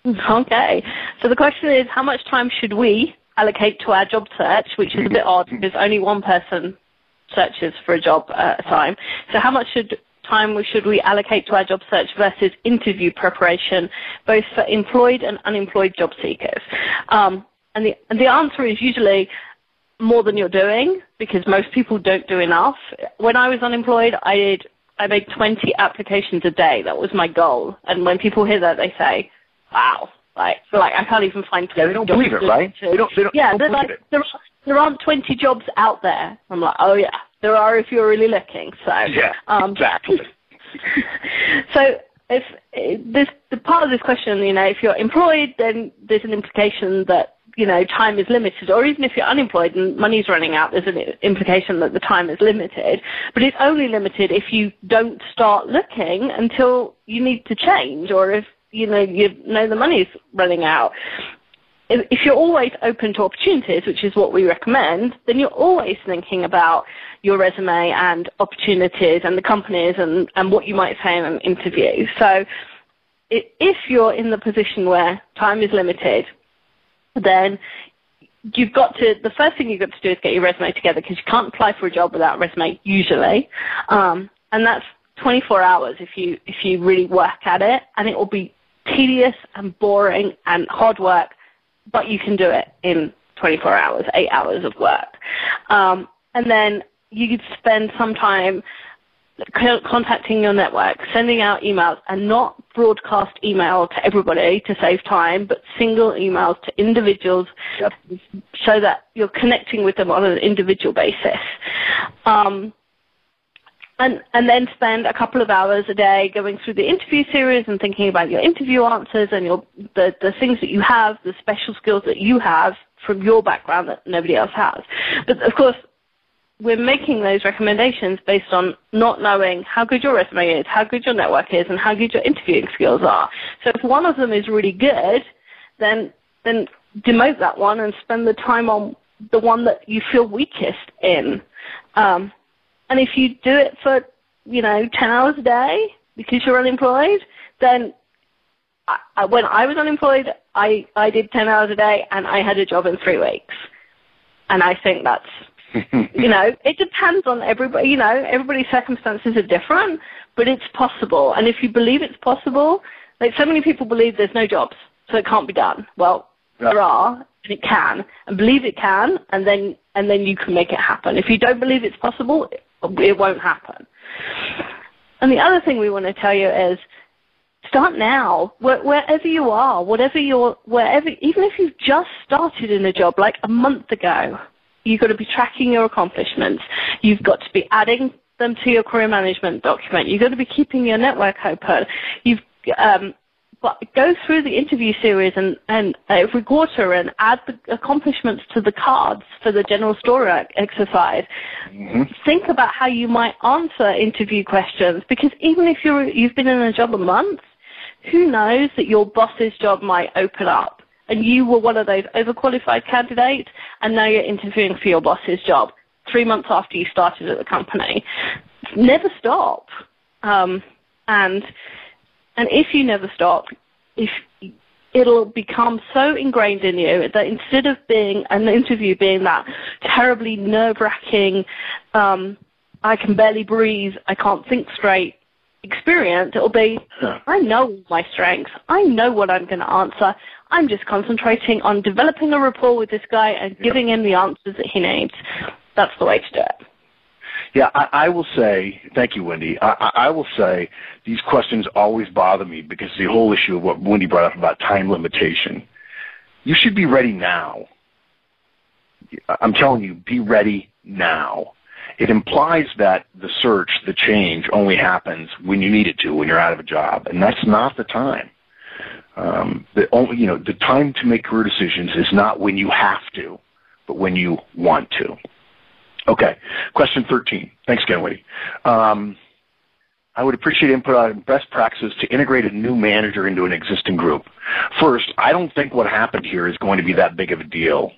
Okay. So the question is, how much time should we allocate to our job search, which is a bit odd because only one person searches for a job at a time. So how much should time should we allocate to our job search versus interview preparation, both for employed and unemployed job seekers? Um, and, the, and the answer is usually more than you're doing because most people don't do enough. When I was unemployed, I did I made 20 applications a day. That was my goal. And when people hear that, they say, "Wow!" Like, like I can't even find. Yeah, they don't believe it, right? They don't. They don't yeah, don't like, there, are, there aren't 20 jobs out there. I'm like, oh yeah, there are if you're really looking. So yeah, um, exactly. *laughs* so if this the part of this question, you know, if you're employed, then there's an implication that you know time is limited, or even if you're unemployed and money's running out, there's an implication that the time is limited. But it's only limited if you don't start looking until you need to change, or if you know you know the money's running out. if, if you're always open to opportunities, which is what we recommend, then you're always thinking about your resume and opportunities and the companies and, and what you might say in an interview. So if you're in the position where time is limited, then you've got to, the first thing you've got to do is get your resume together because you can't apply for a job without a resume usually. Um, and that's 24 hours if you, if you really work at it and it will be tedious and boring and hard work, but you can do it in 24 hours, eight hours of work. Um, and then you could spend some time contacting your network, sending out emails, and not broadcast email to everybody to save time, but single emails to individuals so that you're connecting with them on an individual basis. Um, and, and then spend a couple of hours a day going through the interview series and thinking about your interview answers and your, the, the things that you have, the special skills that you have from your background that nobody else has. But of course, we're making those recommendations based on not knowing how good your resume is, how good your network is, and how good your interviewing skills are. So if one of them is really good, then then demote that one and spend the time on the one that you feel weakest in. Um, and if you do it for you know 10 hours a day because you're unemployed, then I, when I was unemployed, I, I did 10 hours a day and I had a job in three weeks. And I think that's *laughs* you know, it depends on everybody. You know, everybody's circumstances are different, but it's possible. And if you believe it's possible, like so many people believe there's no jobs, so it can't be done. Well, yeah. there are, and it can, and believe it can, and then and then you can make it happen. If you don't believe it's possible, it, won't happen. And the other thing we want to tell you is start now wherever you are whatever you're wherever even if you've just started in a job like a month ago You've got to be tracking your accomplishments. You've got to be adding them to your career management document. You've got to be keeping your network open. You've um, but go through the interview series and, and every quarter and add the accomplishments to the cards for the general story exercise. Mm-hmm. Think about how you might answer interview questions because even if you're, you've been in a job a month, who knows that your boss's job might open up and you were one of those overqualified candidates, and now you're interviewing for your boss's job three months after you started at the company. Never stop. Um, and and if you never stop, if it'll become so ingrained in you that instead of being an interview being that terribly nerve wracking, um, I can barely breathe, I can't think straight experience, it'll be, I know my strengths, I know what I'm going to answer, I'm just concentrating on developing a rapport with this guy and giving him the answers that he needs. That's the way to do it. Yeah, I, I will say, thank you, Wendy. I, I will say these questions always bother me because the whole issue of what Wendy brought up about time limitation. You should be ready now. I'm telling you, be ready now. It implies that the search, the change, only happens when you need it to, when you're out of a job, and that's not the time. Um, the only, you know, the time to make career decisions is not when you have to, but when you want to. Okay, question 13. Thanks again, Wendy. Um, I would appreciate input on best practices to integrate a new manager into an existing group. First, I don't think what happened here is going to be that big of a deal.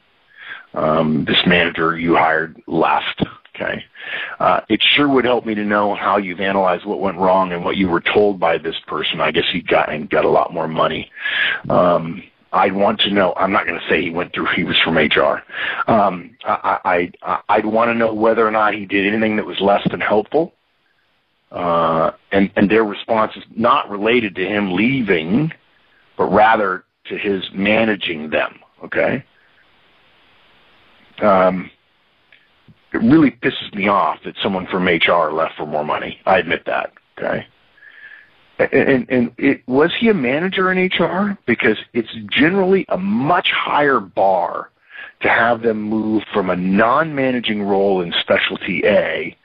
Um, this manager you hired left. Okay. Uh, it sure would help me to know how you've analyzed what went wrong and what you were told by this person. I guess he got and got a lot more money. Um, I'd want to know. I'm not going to say he went through. He was from HR. Um, I, I, I'd want to know whether or not he did anything that was less than helpful. Uh, and and their response is not related to him leaving, but rather to his managing them. Okay. Um, it really pisses me off that someone from HR left for more money. I admit that. Okay. And, and it, was he a manager in HR? Because it's generally a much higher bar to have them move from a non-managing role in specialty A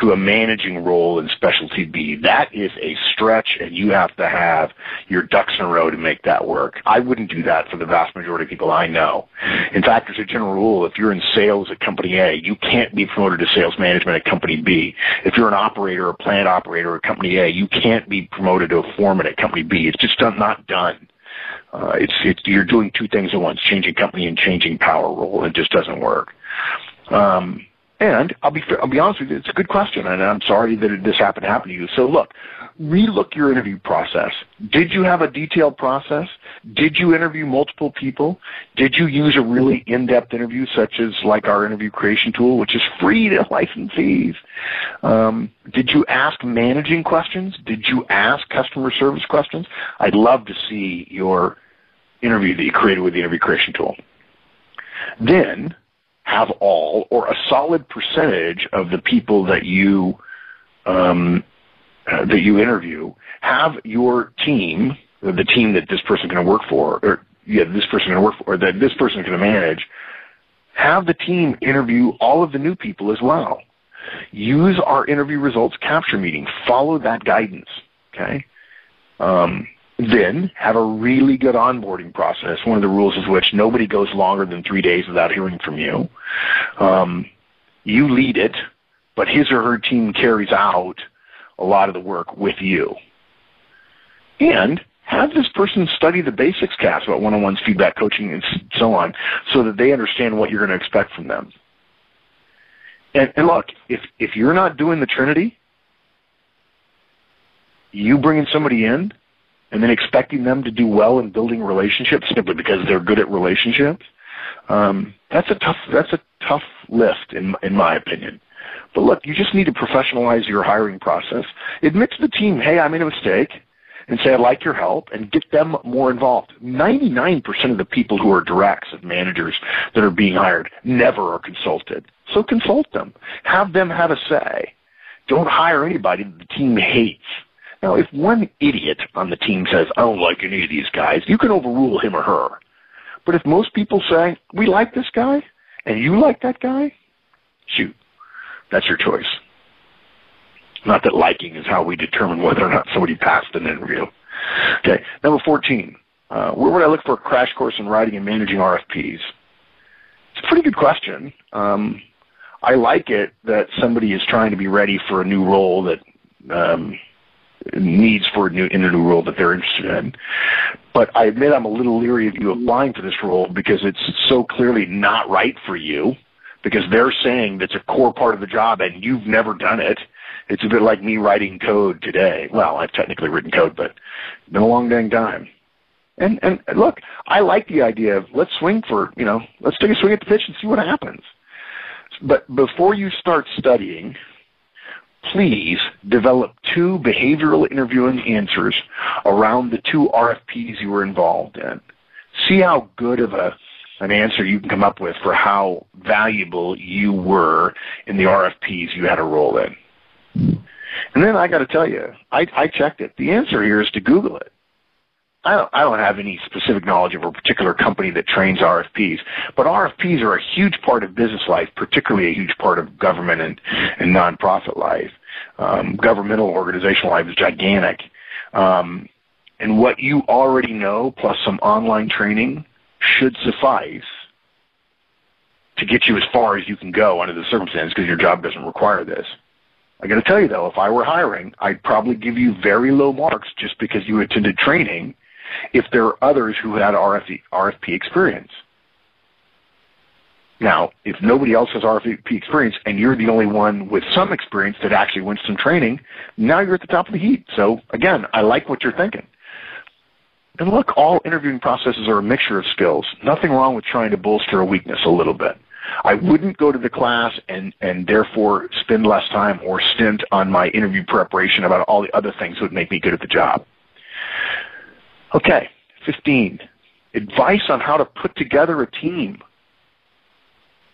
to a managing role in specialty B. That is a stretch, and you have to have your ducks in a row to make that work. I wouldn't do that for the vast majority of people I know. In fact, there's a general rule, if you're in sales at company A, you can't be promoted to sales management at company B. If you're an operator or plant operator at company A, you can't be promoted to a foreman at company B. It's just not done. Uh, it's, it's you're doing two things at once: changing company and changing power role. It just doesn't work. Um, and I'll be I'll be honest with you, it's a good question, and I'm sorry that this happened to happen to you. So look, relook your interview process. Did you have a detailed process? Did you interview multiple people? Did you use a really in-depth interview, such as like our interview creation tool, which is free to *laughs* licensees? Um, did you ask managing questions? Did you ask customer service questions? I'd love to see your interview that you created with the interview creation tool. Then have all or a solid percentage of the people that you um, uh, that you interview have your team, the team that this person to work for, or yeah, this person to work for, or that this person to manage, have the team interview all of the new people as well. Use our interview results capture meeting. Follow that guidance. Okay. Um, then have a really good onboarding process. One of the rules is which nobody goes longer than three days without hearing from you. Um, you lead it, but his or her team carries out a lot of the work with you. And have this person study the basics cast about one-on-ones, feedback, coaching, and so on, so that they understand what you're going to expect from them. And, and look, if if you're not doing the Trinity, you bringing somebody in and then expecting them to do well in building relationships simply because they're good at relationships, um, that's a tough that's a tough lift in in my opinion. But look, you just need to professionalize your hiring process. Admit to the team, hey, I made a mistake, and say, I'd like your help, and get them more involved. 99% of the people who are directs of managers that are being hired never are consulted. So consult them. Have them have a say. Don't hire anybody that the team hates. Now, if one idiot on the team says, I don't like any of these guys, you can overrule him or her. But if most people say, we like this guy, and you like that guy, shoot, that's your choice. Not that liking is how we determine whether or not somebody passed an interview. Okay, number 14. Uh, where would I look for a crash course in writing and managing RFPs? It's a pretty good question. Um, I like it that somebody is trying to be ready for a new role that um, needs for a new in a new role that they're interested in. But I admit I'm a little leery of you applying for this role because it's so clearly not right for you because they're saying that's a core part of the job and you've never done it. It's a bit like me writing code today. Well, I've technically written code, but been a long dang time. And and look, I like the idea of let's swing for you know let's take a swing at the pitch and see what happens. But before you start studying, please develop two behavioral interviewing answers around the two RFPs you were involved in. See how good of a an answer you can come up with for how valuable you were in the RFPs you had a role in. And then I got to tell you, I, I checked it. The answer here is to Google it. I don't, I don't have any specific knowledge of a particular company that trains RFPs, but RFPs are a huge part of business life, particularly a huge part of government and, and nonprofit life. Um, governmental organizational life is gigantic. Um, and what you already know, plus some online training, should suffice to get you as far as you can go under the circumstances because your job doesn't require this. I got to tell you though, if I were hiring, I'd probably give you very low marks just because you attended training if there are others who had RFP, experience. Now, if nobody else has RFP experience and you're the only one with some experience that actually went some training, now you're at the top of the heap. So again, I like what you're thinking. And look, all interviewing processes are a mixture of skills. Nothing wrong with trying to bolster a weakness a little bit. I wouldn't go to the class and, and therefore spend less time or stint on my interview preparation about all the other things that would make me good at the job. Okay, 15. Advice on how to put together a team.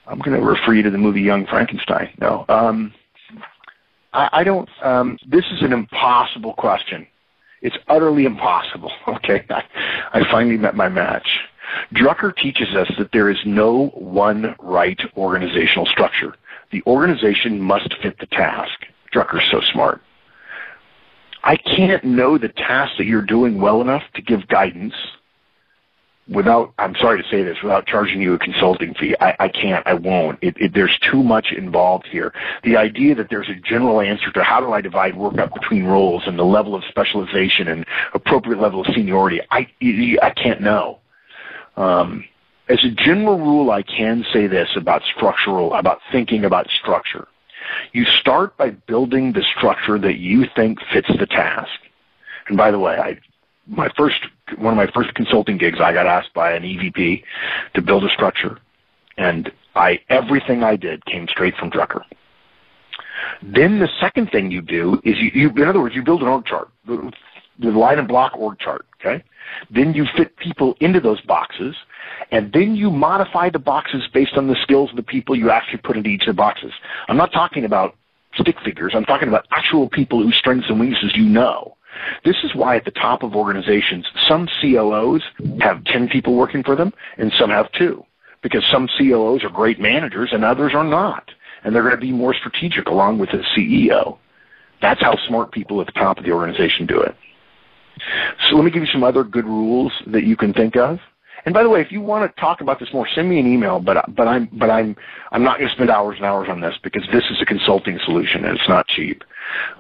I'm going to refer you to the movie Young Frankenstein. No. Um, I, I don't, um, this is an impossible question. It's utterly impossible. *laughs* Okay, I, I finally met my match. Drucker teaches us that there is no one right organizational structure. The organization must fit the task. Drucker's so smart. I can't know the task that you're doing well enough to give guidance, without I'm sorry to say this, without charging you a consulting fee. I, I can't, I won't. It, it, there's too much involved here. The idea that there's a general answer to how do I divide work up between roles and the level of specialization and appropriate level of seniority, I I can't know. Um, as a general rule, I can say this about structural, about thinking about structure. You start by building the structure that you think fits the task. And by the way, I my first one of my first consulting gigs, I got asked by an EVP to build a structure, and I everything I did came straight from Drucker. Then the second thing you do is you, you in other words, you build an org chart, the, the line and block org chart. Okay, then you fit people into those boxes, and then you modify the boxes based on the skills of the people you actually put into each of the boxes. I'm not talking about stick figures. I'm talking about actual people whose strengths and weaknesses you know. This is why at the top of organizations, some COOs have 10 people working for them and some have two. Because some COOs are great managers and others are not. And they're going to be more strategic along with the CEO. That's how smart people at the top of the organization do it. So let me give you some other good rules that you can think of. And by the way, if you want to talk about this more, send me an email. But but I'm but I'm I'm not going to spend hours and hours on this because this is a consulting solution and it's not cheap.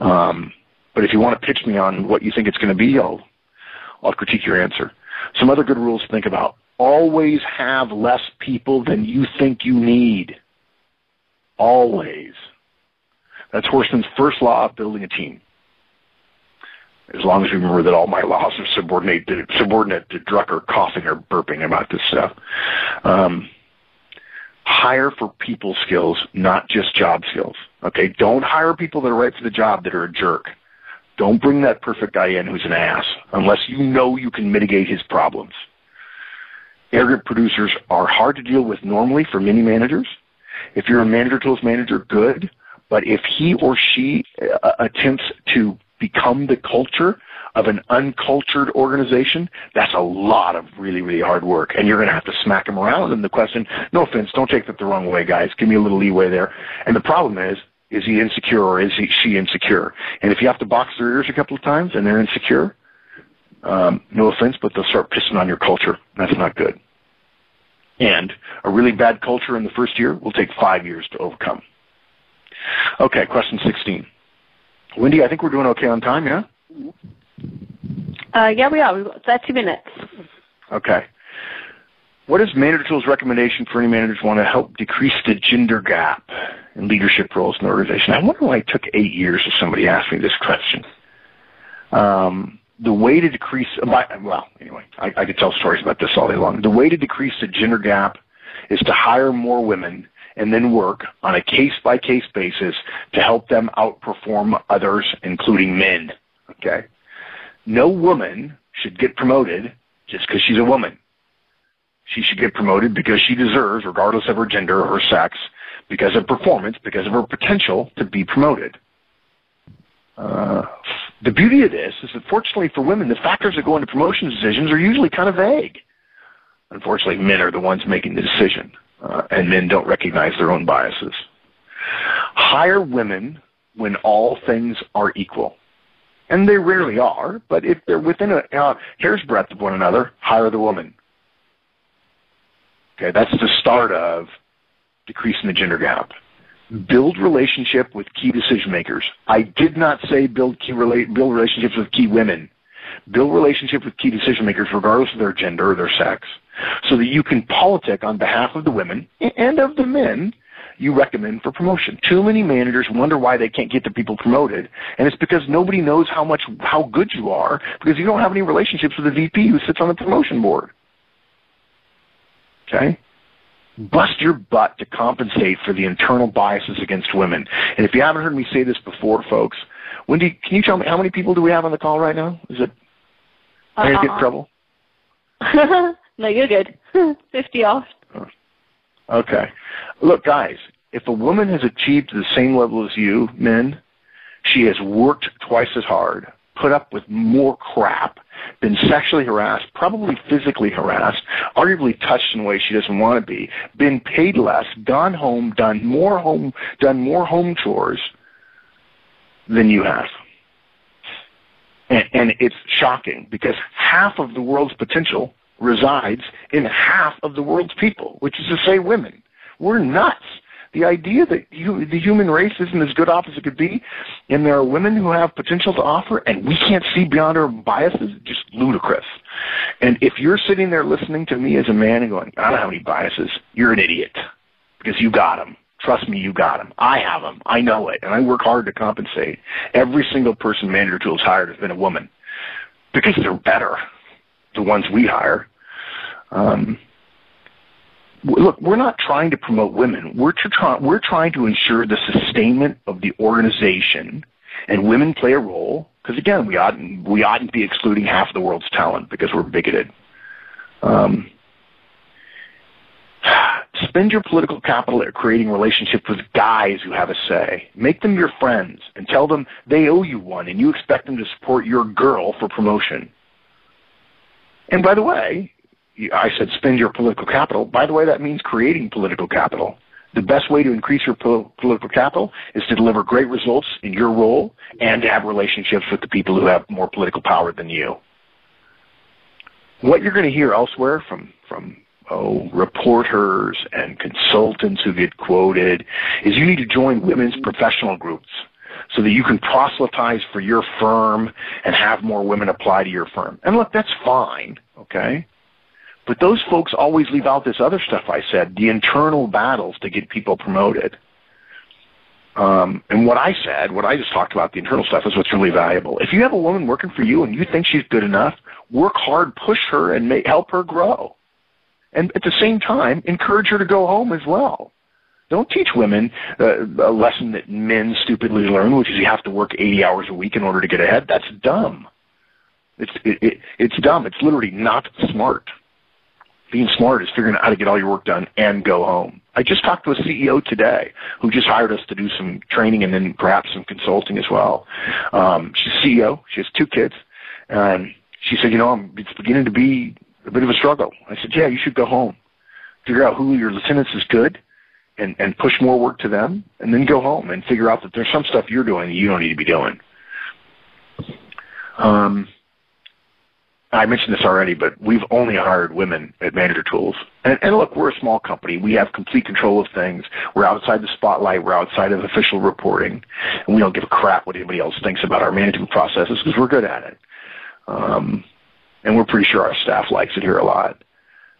Um, but if you want to pitch me on what you think it's going to be, I'll, I'll critique your answer. Some other good rules to think about. Always have less people than you think you need. Always. That's Horstman's first law of building a team. As long as we remember that all my laws are subordinate to, subordinate to Drucker coughing or burping about this stuff. Um, hire for people skills, not just job skills. Okay, don't hire people that are right for the job that are a jerk. Don't bring that perfect guy in who's an ass unless you know you can mitigate his problems. Arrogant producers are hard to deal with normally for many managers. If you're a manager tools manager, good. But if he or she uh, attempts to become the culture of an uncultured organization, that's a lot of really, really hard work. And you're going to have to smack them around. And the question, no offense, don't take that the wrong way, guys. Give me a little leeway there. And the problem is, is he insecure or is he, she insecure? And if you have to box their ears a couple of times and they're insecure, um, no offense, but they'll start pissing on your culture. That's not good. And a really bad culture in the first year will take five years to overcome. Okay, question 16. Wendy, I think we're doing okay on time, yeah? Uh, yeah, we are. We've got 30 minutes. Okay. What is Manager Tools' recommendation for any managers who want to help decrease the gender gap in leadership roles in the organization? I wonder why it took eight years if somebody asked me this question. Um, the way to decrease, well, anyway, I, I could tell stories about this all day long. The way to decrease the gender gap is to hire more women and then work on a case by case basis to help them outperform others, including men. Okay? No woman should get promoted just because she's a woman. She should get promoted because she deserves, regardless of her gender or her sex, because of performance, because of her potential to be promoted. Uh, the beauty of this is that fortunately for women, the factors that go into promotion decisions are usually kind of vague. Unfortunately, men are the ones making the decision, uh, and men don't recognize their own biases. Hire women when all things are equal. And they rarely are, but if they're within a uh, hair's breadth of one another, hire the woman. Okay, that's the start of decreasing the gender gap. Build relationship with key decision makers. I did not say build key build relationships with key women. Build relationship with key decision makers regardless of their gender or their sex, so that you can politic on behalf of the women and of the men you recommend for promotion. Too many managers wonder why they can't get the people promoted, and it's because nobody knows how much how good you are because you don't have any relationships with the VP who sits on the promotion board. Okay? Bust your butt to compensate for the internal biases against women. And if you haven't heard me say this before, folks, Wendy, can you tell me how many people do we have on the call right now? Is it? uh uh-uh. get in trouble? *laughs* no, you're good. *laughs* 50 off. Okay. Look, guys, if a woman has achieved the same level as you, men, she has worked twice as hard, put up with more crap, been sexually harassed, probably physically harassed, arguably touched in ways she doesn't want to be, been paid less, gone home, done more home, done more home chores than you have. And, and it's shocking because half of the world's potential resides in half of the world's people, which is to say women. We're nuts. The idea that you, the human race isn't as good off as it could be, and there are women who have potential to offer, and we can't see beyond our biases, just ludicrous. And if you're sitting there listening to me as a man and going, I don't have any biases, you're an idiot because you got them. Trust me, you got them. I have them. I know it, and I work hard to compensate. Every single person Manager Tools hired has been a woman because they're better. The ones we hire. Um, look, we're not trying to promote women. We're, try, we're trying to ensure the sustainment of the organization, and women play a role. Because again, we oughtn't we oughtn't be excluding half of the world's talent because we're bigoted. Um, spend your political capital at creating relationships with guys who have a say. Make them your friends and tell them they owe you one and you expect them to support your girl for promotion. And by the way, I said spend your political capital. By the way, that means creating political capital. The best way to increase your political capital is to deliver great results in your role and to have relationships with the people who have more political power than you. What you're going to hear elsewhere from, from oh, reporters and consultants who get quoted is you need to join women's professional groups so that you can proselytize for your firm and have more women apply to your firm. And look, that's fine, okay? But those folks always leave out this other stuff I said, the internal battles to get people promoted. Um, and what I said, what I just talked about, the internal stuff is what's really valuable. If you have a woman working for you and you think she's good enough, work hard, push her, and help her grow. And at the same time, encourage her to go home as well. Don't teach women uh, a lesson that men stupidly learn, which is you have to work 80 hours a week in order to get ahead. That's dumb. It's it, it, it's dumb. It's literally not smart being smart is figuring out how to get all your work done and go home. I just talked to a CEO today who just hired us to do some training and then perhaps some consulting as well. Um, she's CEO. She has two kids, and she said, "You know, I'm, it's beginning to be a bit of a struggle." I said, "Yeah, you should go home, figure out who your lieutenants is good, and and push more work to them, and then go home and figure out that there's some stuff you're doing that you don't need to be doing." Um, I mentioned this already, but we've only hired women at Manager Tools. And, and, look, we're a small company. We have complete control of things. We're outside the spotlight. We're outside of official reporting. And we don't give a crap what anybody else thinks about our management processes because we're good at it. Um, and we're pretty sure our staff likes it here a lot.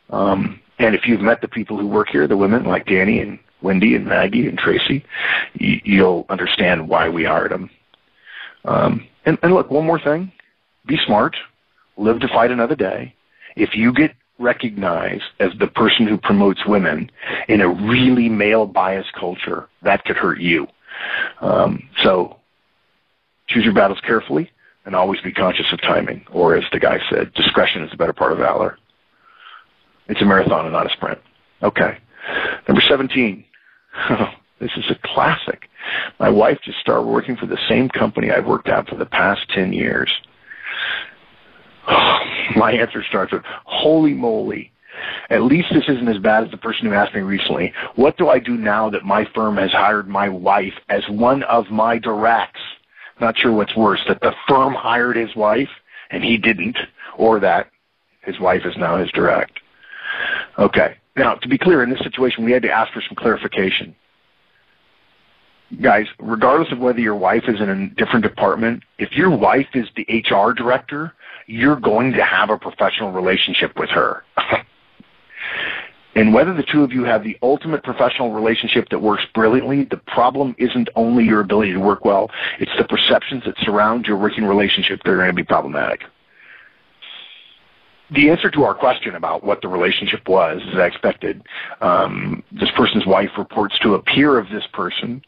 Um, and if you've met the people who work here, the women like Danny and Wendy and Maggie and Tracy, you, you'll understand why we hired them. Um, and, and look, one more thing. Be smart live to fight another day. If you get recognized as the person who promotes women in a really male biased culture, that could hurt you. Um, so choose your battles carefully and always be conscious of timing. Or as the guy said, discretion is the better part of valor. It's a marathon and not a sprint. Okay. Number 17. *laughs* this is a classic. My wife just started working for the same company I've worked at for the past 10 years. *sighs* My answer starts with, holy moly. At least this isn't as bad as the person who asked me recently, what do I do now that my firm has hired my wife as one of my directs? Not sure what's worse, that the firm hired his wife and he didn't, or that his wife is now his direct. Okay. Now, to be clear, in this situation, we had to ask for some clarification. Guys, regardless of whether your wife is in a different department, if your wife is the HR director, you're going to have a professional relationship with her. *laughs* and whether the two of you have the ultimate professional relationship that works brilliantly, the problem isn't only your ability to work well, it's the perceptions that surround your working relationship that are going to be problematic. The answer to our question about what the relationship was, as I expected, um, this person's wife reports to a peer of this person,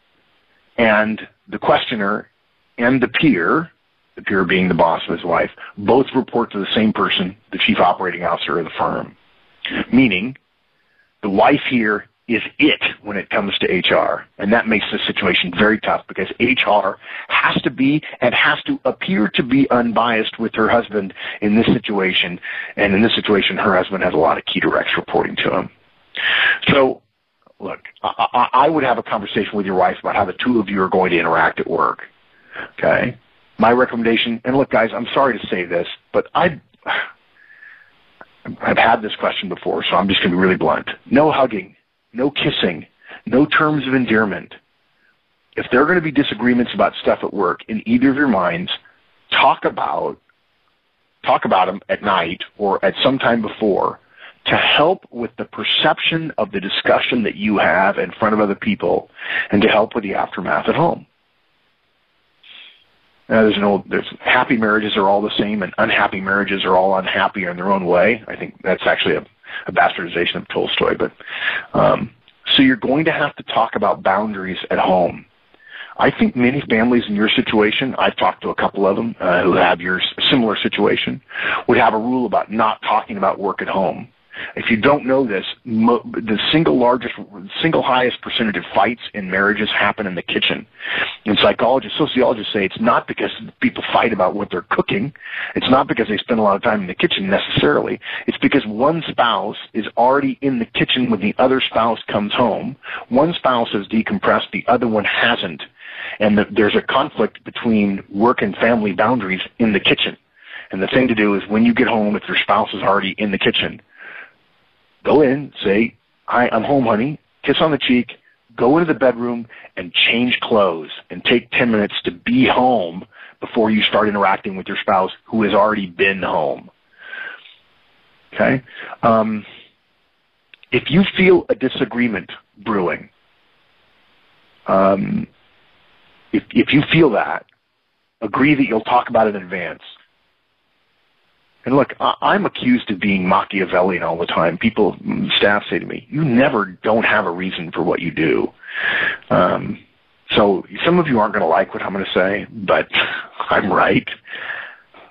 and the questioner and the peer the peer being the boss of his wife, both report to the same person, the chief operating officer of the firm. Meaning, the wife here is it when it comes to HR. And that makes the situation very tough because HR has to be and has to appear to be unbiased with her husband in this situation. And in this situation, her husband has a lot of key directs reporting to him. So, look, I, I would have a conversation with your wife about how the two of you are going to interact at work. Okay? My recommendation, and look, guys, I'm sorry to say this, but I, I've had this question before, so I'm just going to be really blunt. No hugging, no kissing, no terms of endearment. If there are going to be disagreements about stuff at work in either of your minds, talk about talk about them at night or at some time before to help with the perception of the discussion that you have in front of other people and to help with the aftermath at home. Now, there's an old, there's happy marriages are all the same and unhappy marriages are all unhappy in their own way. I think that's actually a, a bastardization of Tolstoy, but, um, so you're going to have to talk about boundaries at home. I think many families in your situation, I've talked to a couple of them uh, who have your similar situation, would have a rule about not talking about work at home. If you don't know this, mo- the single largest, single highest percentage of fights in marriages happen in the kitchen. And psychologists, sociologists say it's not because people fight about what they're cooking. It's not because they spend a lot of time in the kitchen necessarily. It's because one spouse is already in the kitchen when the other spouse comes home. One spouse has decompressed, the other one hasn't. And the, there's a conflict between work and family boundaries in the kitchen. And the thing to do is when you get home, if your spouse is already in the kitchen, Go in, say, hi, I'm home, honey. Kiss on the cheek. Go into the bedroom and change clothes and take 10 minutes to be home before you start interacting with your spouse who has already been home. Okay? Um, if you feel a disagreement brewing, um, if, if you feel that, agree that you'll talk about it in advance. And look, I'm accused of being Machiavellian all the time. People, staff say to me, you never don't have a reason for what you do. Um, so some of you aren't going to like what I'm going to say, but *laughs* I'm right.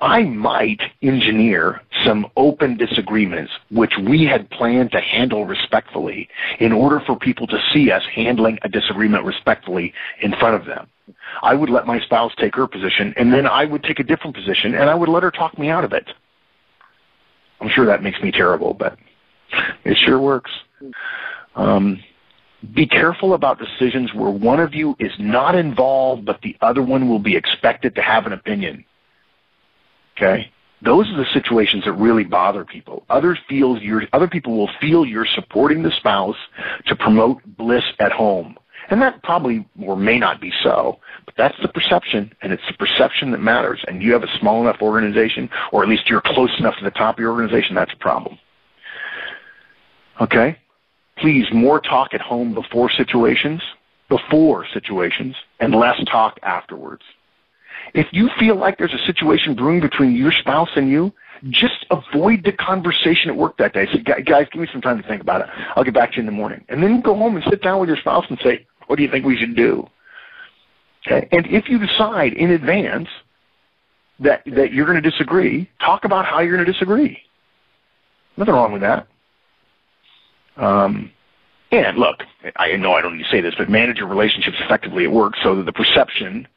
I might engineer some open disagreements which we had planned to handle respectfully in order for people to see us handling a disagreement respectfully in front of them. I would let my spouse take her position and then I would take a different position and I would let her talk me out of it. I'm sure that makes me terrible, but it sure works. Um, be careful about decisions where one of you is not involved, but the other one will be expected to have an opinion. Okay? Those are the situations that really bother people. Others feel you're, other people will feel you're supporting the spouse to promote bliss at home. And that probably or may not be so, but that's the perception, and it's the perception that matters. And you have a small enough organization, or at least you're close enough to the top of your organization, that's a problem. Okay? Please, more talk at home before situations, before situations, and less talk afterwards. If you feel like there's a situation brewing between your spouse and you, just avoid the conversation at work that day. Say, guys, give me some time to think about it. I'll get back to you in the morning. And then go home and sit down with your spouse and say, what do you think we should do? Okay. And if you decide in advance that, that you're going to disagree, talk about how you're going to disagree. Nothing wrong with that. Um, and look, I know I don't need to say this, but manage your relationships effectively at work so that the perception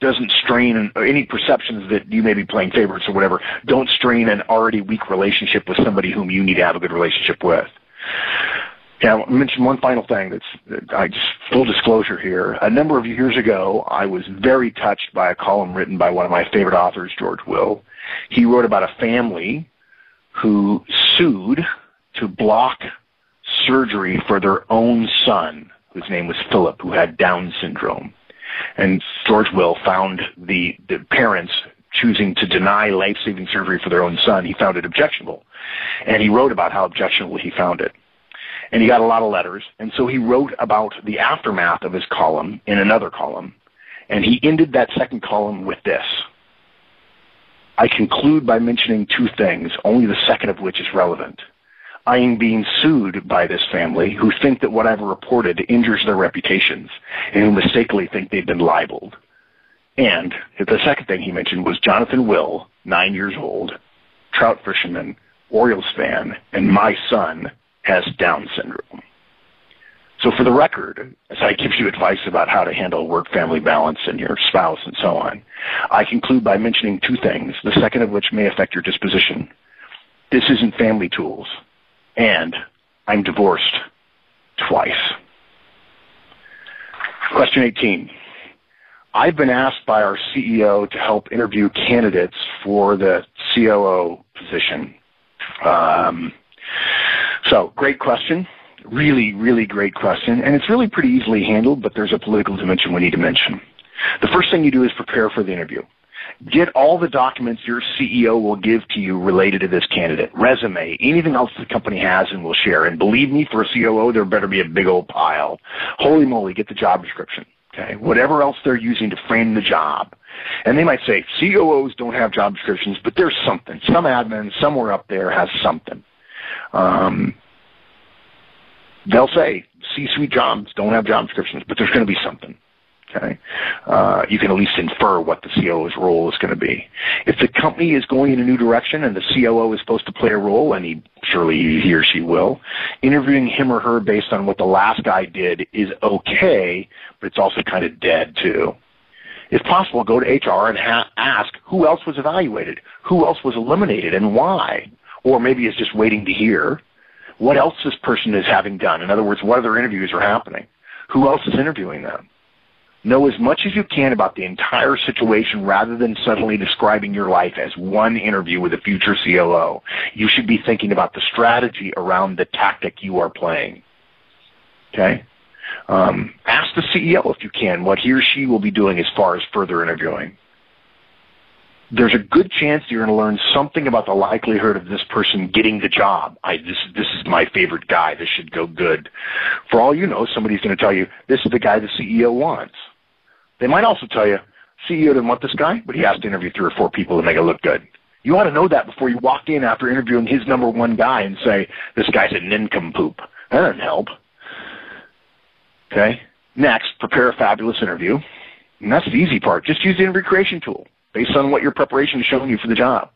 doesn't strain any perceptions that you may be playing favorites or whatever. Don't strain an already weak relationship with somebody whom you need to have a good relationship with. Yeah, I'll mention one final thing that's I just full disclosure here. A number of years ago, I was very touched by a column written by one of my favorite authors, George Will. He wrote about a family who sued to block surgery for their own son, whose name was Philip, who had Down syndrome. And George Will found the, the parents choosing to deny life-saving surgery for their own son. He found it objectionable. And he wrote about how objectionable he found it and he got a lot of letters. And so he wrote about the aftermath of his column in another column. And he ended that second column with this. I conclude by mentioning two things, only the second of which is relevant. I am being sued by this family who think that what I've reported injures their reputations and who mistakenly think they've been libeled. And the second thing he mentioned was Jonathan Will, nine years old, trout fisherman, Orioles fan, and my son, has Down syndrome. So for the record, as I give you advice about how to handle work-family balance and your spouse and so on, I conclude by mentioning two things, the second of which may affect your disposition. This isn't family tools, and I'm divorced twice. Question 18. I've been asked by our CEO to help interview candidates for the COO position Um, so, great question. Really, really great question. And it's really pretty easily handled, but there's a political dimension we need to mention. The first thing you do is prepare for the interview. Get all the documents your CEO will give to you related to this candidate, resume, anything else the company has and will share. And believe me, for a COO, there better be a big old pile. Holy moly, get the job description. Okay, whatever else they're using to frame the job. And they might say, COOs don't have job descriptions, but there's something. Some admin somewhere up there has something. Um, they'll say C-suite jobs don't have job descriptions, but there's going to be something. Okay, uh, you can at least infer what the COO's role is going to be. If the company is going in a new direction and the COO is supposed to play a role, and he surely he or she will, interviewing him or her based on what the last guy did is okay, but it's also kind of dead too. If possible, go to HR and ha- ask who else was evaluated, who else was eliminated, and why. Or maybe is just waiting to hear what else this person is having done. In other words, what other interviews are happening? Who else is interviewing them? Know as much as you can about the entire situation rather than suddenly describing your life as one interview with a future COO. You should be thinking about the strategy around the tactic you are playing. Okay? Um, ask the CEO if you can what he or she will be doing as far as further interviewing there's a good chance you're going to learn something about the likelihood of this person getting the job. I, this, this is my favorite guy. This should go good. For all you know, somebody's going to tell you, this is the guy the CEO wants. They might also tell you, CEO didn't want this guy, but he has to interview three or four people to make it look good. You ought to know that before you walk in after interviewing his number one guy and say, this guy's a nincompoop. That doesn't help. Okay? Next, prepare a fabulous interview. And that's the easy part. Just use the interview creation tool based on what your preparation is showing you for the job.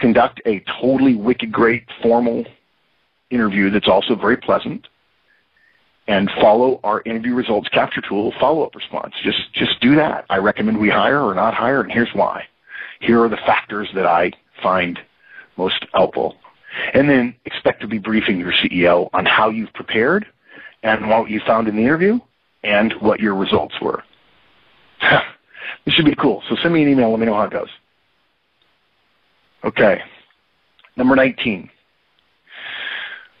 Conduct a totally wicked great formal interview that's also very pleasant and follow our interview results capture tool follow-up response. Just just do that. I recommend we hire or not hire, and here's why. Here are the factors that I find most helpful. And then expect to be briefing your CEO on how you've prepared and what you found in the interview and what your results were. *laughs* This should be cool. So send me an email. Let me know how it goes. Okay. Number 19.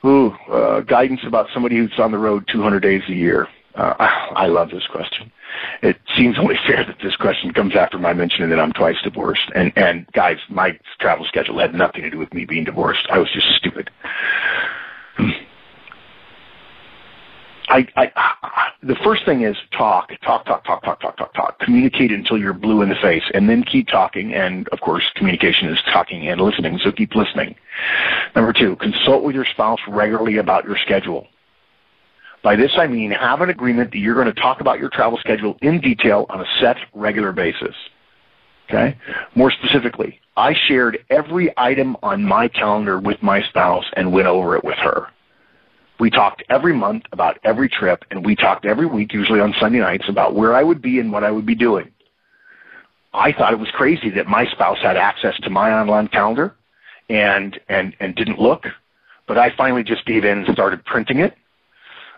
Ooh, uh, guidance about somebody who's on the road 200 days a year. Uh, I love this question. It seems only *laughs* fair that this question comes after my mentioning that I'm twice divorced. And, and guys, my travel schedule had nothing to do with me being divorced. I was just stupid. I, I, the first thing is talk, talk, talk, talk, talk, talk, talk, talk. Communicate until you're blue in the face, and then keep talking. And of course, communication is talking and listening, so keep listening. Number two, consult with your spouse regularly about your schedule. By this I mean have an agreement that you're going to talk about your travel schedule in detail on a set, regular basis. Okay? More specifically, I shared every item on my calendar with my spouse and went over it with her. We talked every month about every trip, and we talked every week, usually on Sunday nights, about where I would be and what I would be doing. I thought it was crazy that my spouse had access to my online calendar and and and didn't look, but I finally just gave in and started printing it.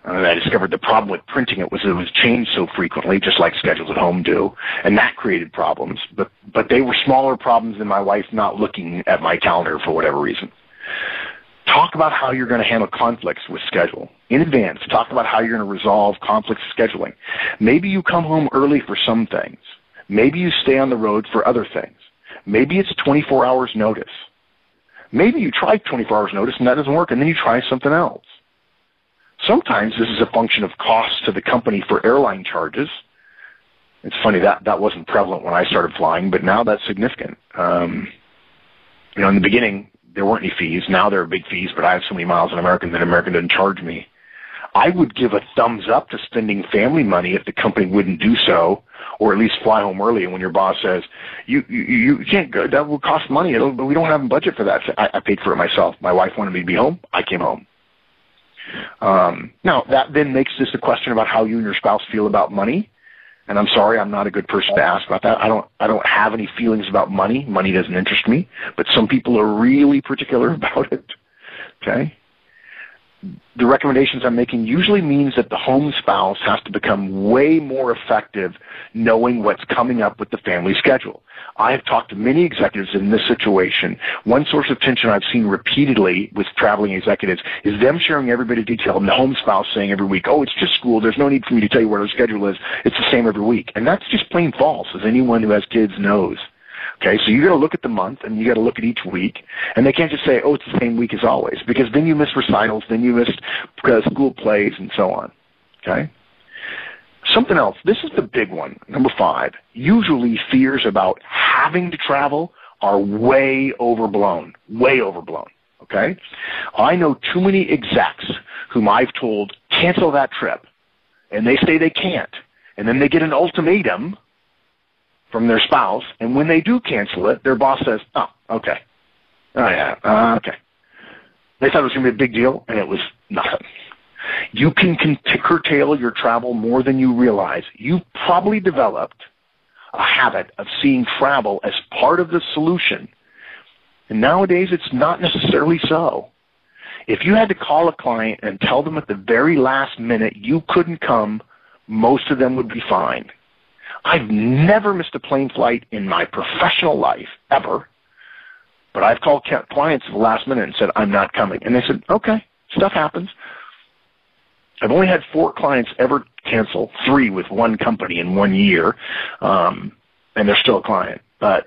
And I discovered the problem with printing it was it was changed so frequently, just like schedules at home do, and that created problems. But but they were smaller problems than my wife not looking at my calendar for whatever reason. Talk about how you're going to handle conflicts with schedule in advance. Talk about how you're going to resolve conflicts scheduling. Maybe you come home early for some things. Maybe you stay on the road for other things. Maybe it's 24 hours notice. Maybe you try 24 hours notice and that doesn't work and then you try something else. Sometimes this is a function of costs to the company for airline charges. It's funny that that wasn't prevalent when I started flying, but now that's significant. Um, you know, in the beginning, there weren't any fees. Now there are big fees, but I have so many miles on American that American doesn't charge me. I would give a thumbs up to spending family money if the company wouldn't do so, or at least fly home early. And when your boss says you you, you can't go, that will cost money. It'll, but we don't have a budget for that. So I, I paid for it myself. My wife wanted me to be home. I came home. Um, now that then makes this a question about how you and your spouse feel about money. And I'm sorry, I'm not a good person to ask about that. I don't, I don't have any feelings about money. Money doesn't interest me, but some people are really particular *laughs* about it. Okay. The recommendations I'm making usually means that the home spouse has to become way more effective knowing what's coming up with the family schedule. I have talked to many executives in this situation. One source of tension I've seen repeatedly with traveling executives is them sharing every bit of detail and the home spouse saying every week, oh, it's just school. There's no need for me to tell you what our schedule is. It's the same every week. And that's just plain false, as anyone who has kids knows. Okay, so you got to look at the month and you got to look at each week, and they can't just say, "Oh, it's the same week as always," because then you miss recitals, then you miss uh, school plays, and so on. Okay. Something else. This is the big one. Number five. Usually, fears about having to travel are way overblown. Way overblown. Okay. I know too many execs whom I've told cancel that trip, and they say they can't, and then they get an ultimatum from their spouse, and when they do cancel it, their boss says, "Oh, okay, oh yeah, uh, okay." They thought it was going to be a big deal, and it was nothing. You can curtail your travel more than you realize. You've probably developed a habit of seeing travel as part of the solution. And nowadays, it's not necessarily so. If you had to call a client and tell them at the very last minute you couldn't come, most of them would be fine. I've never missed a plane flight in my professional life, ever. But I've called clients at the last minute and said, I'm not coming. And they said, okay, stuff happens. I've only had four clients ever cancel, three with one company in one year, um, and they're still a client. But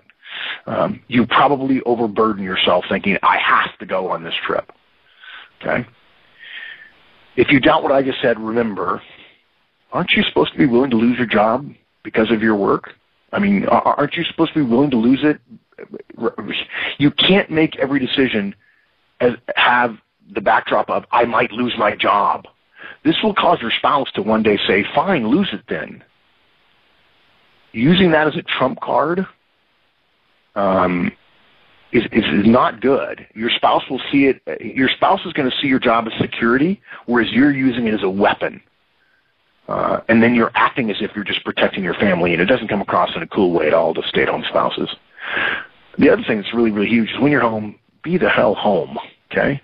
um, you probably overburden yourself thinking, I have to go on this trip. Okay? If you doubt what I just said, remember, aren't you supposed to be willing to lose your job because of your work? I mean, aren't you supposed to be willing to lose it? You can't make every decision as have the backdrop of I might lose my job. This will cause your spouse to one day say, "Fine, lose it then." Using that as a trump card um, is, is not good. Your spouse will see it. Your spouse is going to see your job as security, whereas you're using it as a weapon. Uh, and then you're acting as if you're just protecting your family, and it doesn't come across in a cool way at all to stay-at-home spouses. The other thing that's really, really huge is when you're home, be the hell home, okay?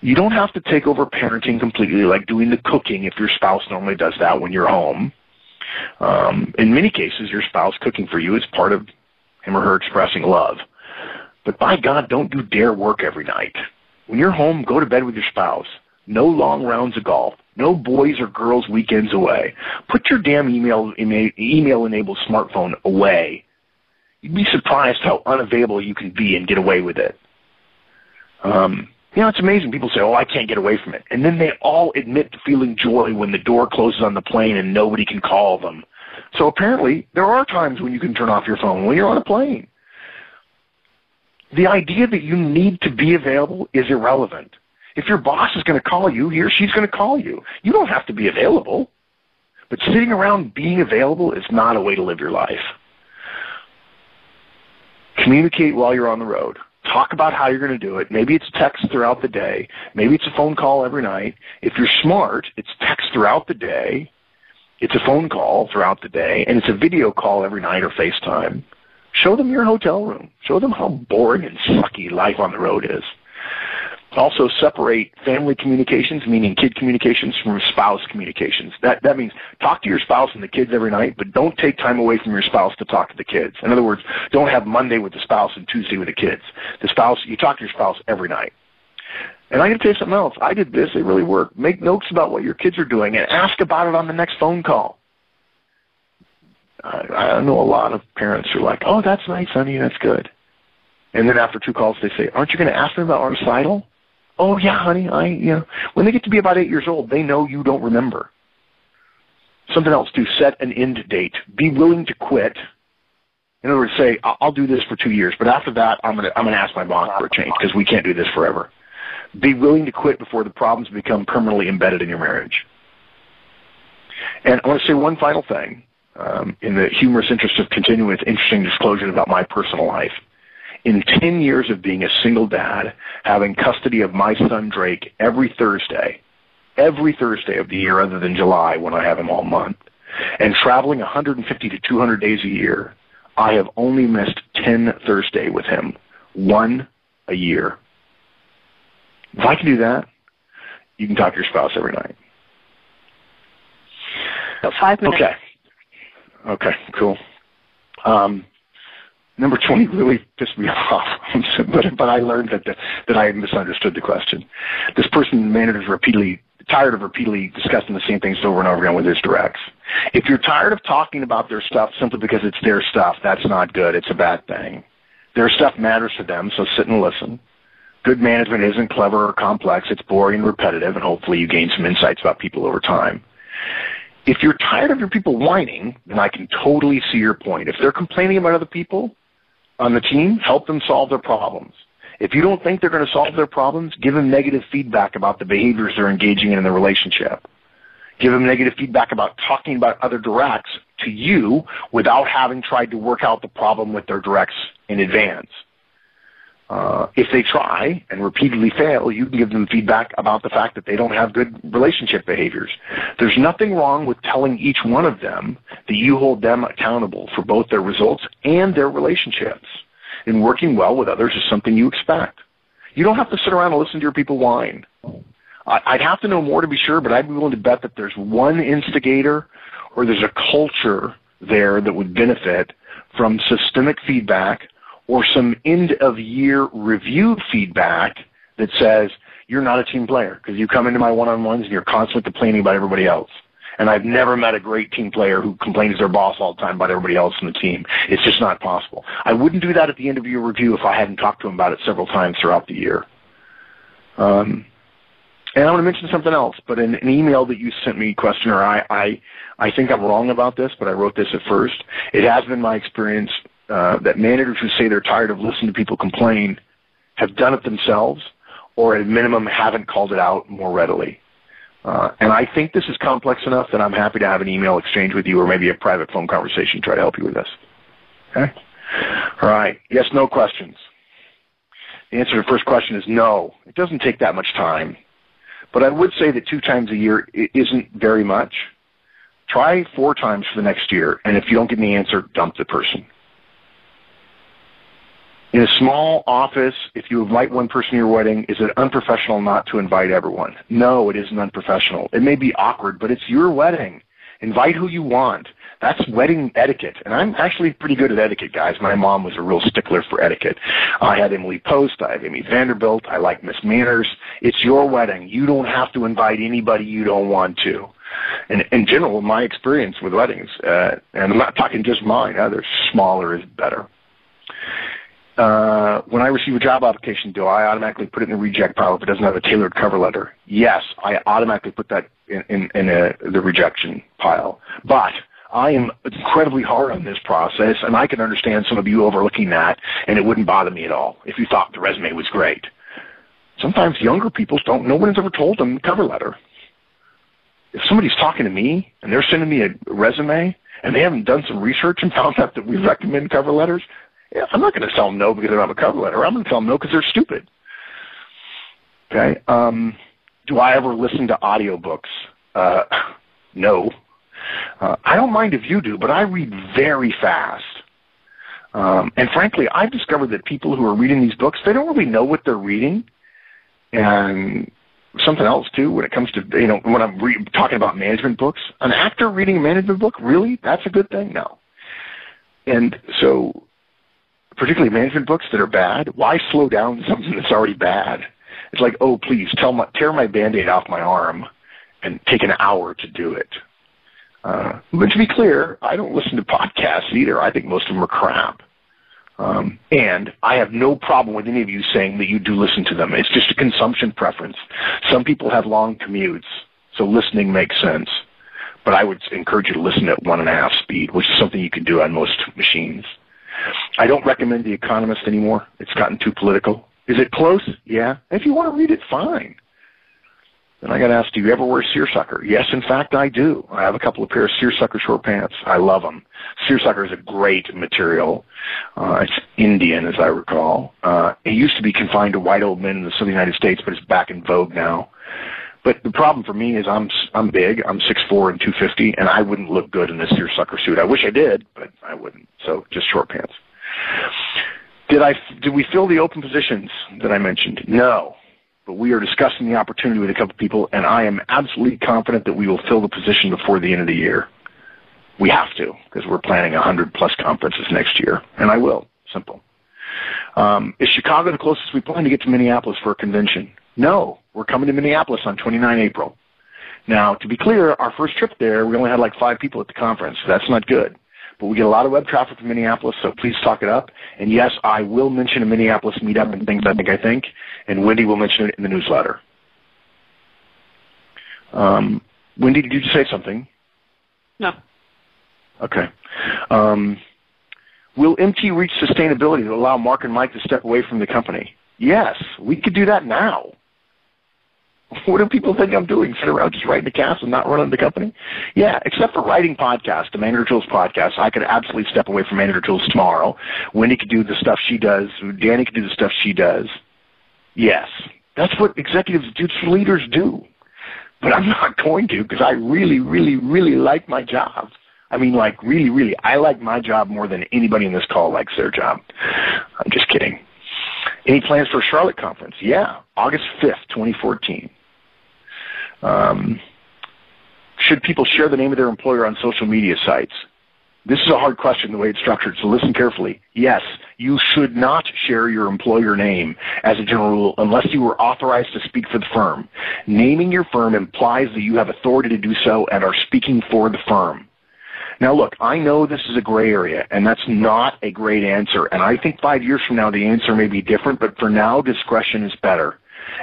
You don't have to take over parenting completely, like doing the cooking if your spouse normally does that when you're home. Um, in many cases, your spouse cooking for you is part of him or her expressing love. But by God, don't do dare work every night. When you're home, go to bed with your spouse. No long rounds of golf. No boys or girls weekends away. Put your damn email email enabled smartphone away. You'd be surprised how unavailable you can be and get away with it. Um, you know, it's amazing. People say, "Oh, I can't get away from it," and then they all admit to feeling joy when the door closes on the plane and nobody can call them. So apparently, there are times when you can turn off your phone when you're on a plane. The idea that you need to be available is irrelevant. If your boss is going to call you, he or she's going to call you. You don't have to be available. But sitting around being available is not a way to live your life. Communicate while you're on the road. Talk about how you're going to do it. Maybe it's text throughout the day. Maybe it's a phone call every night. If you're smart, it's text throughout the day. It's a phone call throughout the day. And it's a video call every night or FaceTime. Show them your hotel room. Show them how boring and sucky life on the road is. Also separate family communications, meaning kid communications, from spouse communications. That that means talk to your spouse and the kids every night, but don't take time away from your spouse to talk to the kids. In other words, don't have Monday with the spouse and Tuesday with the kids. The spouse, you talk to your spouse every night. And going to tell you something else. I did this. It really worked. Make notes about what your kids are doing and ask about it on the next phone call. I, I know a lot of parents who are like, oh, that's nice, honey. That's good. And then after two calls, they say, aren't you going to ask them about our recital? Oh yeah, honey, I you know when they get to be about eight years old, they know you don't remember. Something else to set an end date. Be willing to quit. In other words, say I'll do this for two years, but after that, I'm gonna I'm gonna ask my boss for a change because we can't do this forever. Be willing to quit before the problems become permanently embedded in your marriage. And I want to say one final thing, um, in the humorous interest of continuing with interesting disclosures about my personal life in 10 years of being a single dad, having custody of my son Drake every Thursday, every Thursday of the year other than July when I have him all month, and traveling 150 to 200 days a year, I have only missed 10 Thursday with him, one a year. If I can do that, You can talk to your spouse every night. Got five minutes. Okay. Okay, cool. Um, number 20 really pissed me *laughs* off, but, but I learned that, the, that I had misunderstood the question. This person, manager, repeatedly tired of repeatedly discussing the same things over and over again with his directs. If you're tired of talking about their stuff simply because it's their stuff, that's not good. It's a bad thing. Their stuff matters to them, so sit and listen. Good management isn't clever or complex. It's boring and repetitive, and hopefully you gain some insights about people over time. If you're tired of your people whining, then I can totally see your point. If they're complaining about other people on the team, help them solve their problems. If you don't think they're going to solve their problems, give them negative feedback about the behaviors they're engaging in in the relationship. Give them negative feedback about talking about other directs to you without having tried to work out the problem with their directs in advance. Uh, if they try and repeatedly fail, you can give them feedback about the fact that they don't have good relationship behaviors. There's nothing wrong with telling each one of them that you hold them accountable for both their results and their relationships. And working well with others is something you expect. You don't have to sit around and listen to your people whine. I'd have to know more to be sure, but I'd be willing to bet that there's one instigator or there's a culture there that would benefit from systemic feedback or some end of year review feedback that says you're not a team player because you come into my one-on-ones and you're constantly complaining about everybody else. And I've never met a great team player who complains their boss all the time about everybody else in the team. It's just not possible. I wouldn't do that at the end of your review if I hadn't talked to him about it several times throughout the year. Um, and I want to mention something else, but in an email that you sent me, questioner, I, I, I think I'm wrong about this, but I wrote this at first. It has been my experience uh, that managers who say they're tired of listening to people complain have done it themselves or at a minimum haven't called it out more readily. Uh, and I think this is complex enough that I'm happy to have an email exchange with you or maybe a private phone conversation to try to help you with this. Okay? All right. Yes, no questions. The answer to the first question is no. It doesn't take that much time. But I would say that two times a year isn't very much. Try four times for the next year, and if you don't get any answer, dump the person. In a small office, if you invite one person to your wedding, is it unprofessional not to invite everyone? No, it isn't unprofessional. It may be awkward, but it's your wedding. Invite who you want. That's wedding etiquette. And I'm actually pretty good at etiquette, guys. My mom was a real stickler for etiquette. I had Emily Post. I have Amy Vanderbilt. I like Miss Manners. It's your wedding. You don't have to invite anybody you don't want to. And in general, my experience with weddings, uh, and I'm not talking just mine, others, smaller is better uh, when I receive a job application, do I automatically put it in the reject pile if it doesn't have a tailored cover letter? Yes, I automatically put that in, in, in a, the rejection pile. But I am incredibly hard on this process, and I can understand some of you overlooking that, and it wouldn't bother me at all if you thought the resume was great. Sometimes younger people don't, no one's ever told them the cover letter. If somebody's talking to me and they're sending me a resume and they haven't done some research and found out that we recommend cover letters, I'm not going to tell them no because they don't have a cover letter. I'm going to tell them no because they're stupid. Okay. Um, do I ever listen to audiobooks? Uh, *laughs* no. Uh, I don't mind if you do, but I read very fast. Um, and frankly, I've discovered that people who are reading these books, they don't really know what they're reading. And something else too, when it comes to you know when I'm re- talking about management books, an actor reading a management book, really, that's a good thing. No. And so particularly management books that are bad, why slow down something that's already bad? It's like, oh, please tell my, tear my band-aid off my arm and take an hour to do it. Uh, but to be clear, I don't listen to podcasts either. I think most of them are crap. Um, and I have no problem with any of you saying that you do listen to them. It's just a consumption preference. Some people have long commutes, so listening makes sense. But I would encourage you to listen at one and a half speed, which is something you can do on most machines. I don't recommend The Economist anymore. It's gotten too political. Is it close? Yeah. If you want to read it, fine. Then I got to ask, do you ever wear seersucker? Yes, in fact, I do. I have a couple of pairs of seersucker short pants. I love them. Seersucker is a great material. Uh, it's Indian, as I recall. Uh, it used to be confined to white old men in the southern United States, but it's back in vogue now. But the problem for me is I'm I'm big. I'm six four and 250, and I wouldn't look good in this seersucker suit. I wish I did, but I wouldn't. So just short pants. Did I did we fill the open positions that I mentioned? No. but we are discussing the opportunity with a couple of people, and I am absolutely confident that we will fill the position before the end of the year. We have to because we're planning 100 plus conferences next year, and I will. Simple. Um, is Chicago the closest we plan to get to Minneapolis for a convention? No, we're coming to Minneapolis on 29 April. Now, to be clear, our first trip there, we only had like five people at the conference. So that's not good. But we get a lot of web traffic from Minneapolis, so please talk it up. And yes, I will mention a Minneapolis meetup and things I think I think, and Wendy will mention it in the newsletter. Um, Wendy, did you say something? No. Okay. Um, will MT reach sustainability to allow Mark and Mike to step away from the company? Yes, we could do that now. *laughs* What do people think I'm doing? Sit around just writing a cast and not running the company? Yeah, except for writing podcasts, the Manager Tools podcast, I could absolutely step away from Manager Tools tomorrow. Wendy could do the stuff she does. Danny could do the stuff she does. Yes, that's what executives, leaders do. But I'm not *laughs* going to because I really, really, really like my job. I mean, like, really, really, I like my job more than anybody in this call likes their job. I'm just kidding. Any plans for a Charlotte conference? Yeah, August 5th, 2014. Um, should people share the name of their employer on social media sites? This is a hard question the way it's structured, so listen carefully. Yes, you should not share your employer name as a general rule unless you were authorized to speak for the firm. Naming your firm implies that you have authority to do so and are speaking for the firm. Now look, I know this is a gray area and that's not a great answer and I think five years from now the answer may be different, but for now discretion is better.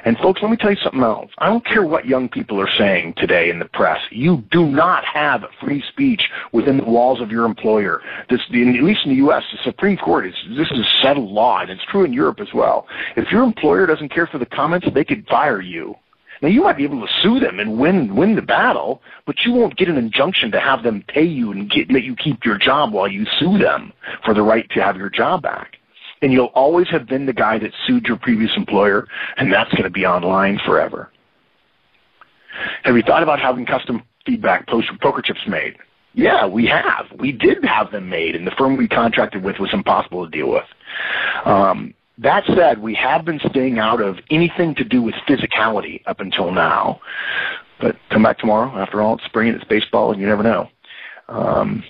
And folks, let me tell you something else. I don't care what young people are saying today in the press. You do not have free speech within the walls of your employer. This, at least in the U.S., the Supreme Court is this is a settled law, and it's true in Europe as well. If your employer doesn't care for the comments, they could fire you. Now you might be able to sue them and win win the battle, but you won't get an injunction to have them pay you and get, let you keep your job while you sue them for the right to have your job back and you'll always have been the guy that sued your previous employer, and that's going to be online forever. Have you thought about having custom feedback post poker chips made? Yeah, we have. We did have them made, and the firm we contracted with was impossible to deal with. Um, that said, we have been staying out of anything to do with physicality up until now. But come back tomorrow. After all, it's spring and it's baseball, and you never know. Um,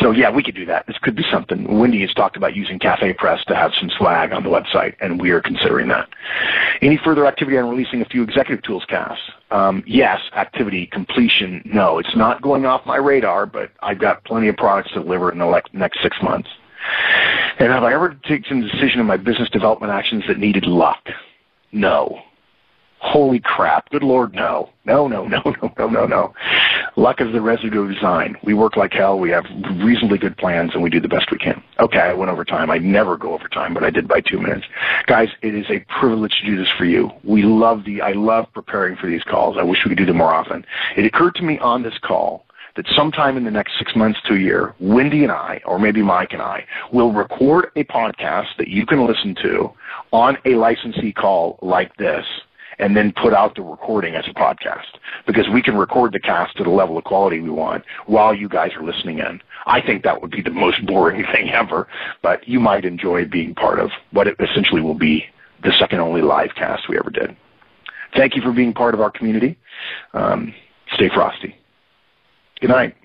so yeah, we could do that. This could be something. Wendy has talked about using CafePress to have some swag on the website, and we are considering that. Any further activity on releasing a few executive tools casts? Um, yes, activity completion. No, it's not going off my radar, but I've got plenty of products to deliver in the next six months. And have I ever taken a decision in my business development actions that needed luck? No. Holy crap. Good Lord, no. No, *laughs* no, no, no, no, no, no. Luck is the residue of design. We work like hell. We have reasonably good plans, and we do the best we can. Okay, I went over time. I never go over time, but I did by two minutes. Guys, it is a privilege to do this for you. We love the, I love preparing for these calls. I wish we could do them more often. It occurred to me on this call that sometime in the next six months to a year, Wendy and I, or maybe Mike and I, will record a podcast that you can listen to on a licensee call like this and then put out the recording as a podcast because we can record the cast to the level of quality we want while you guys are listening in. I think that would be the most boring thing ever, but you might enjoy being part of what it essentially will be the second only live cast we ever did. Thank you for being part of our community. Um, stay frosty. Good night.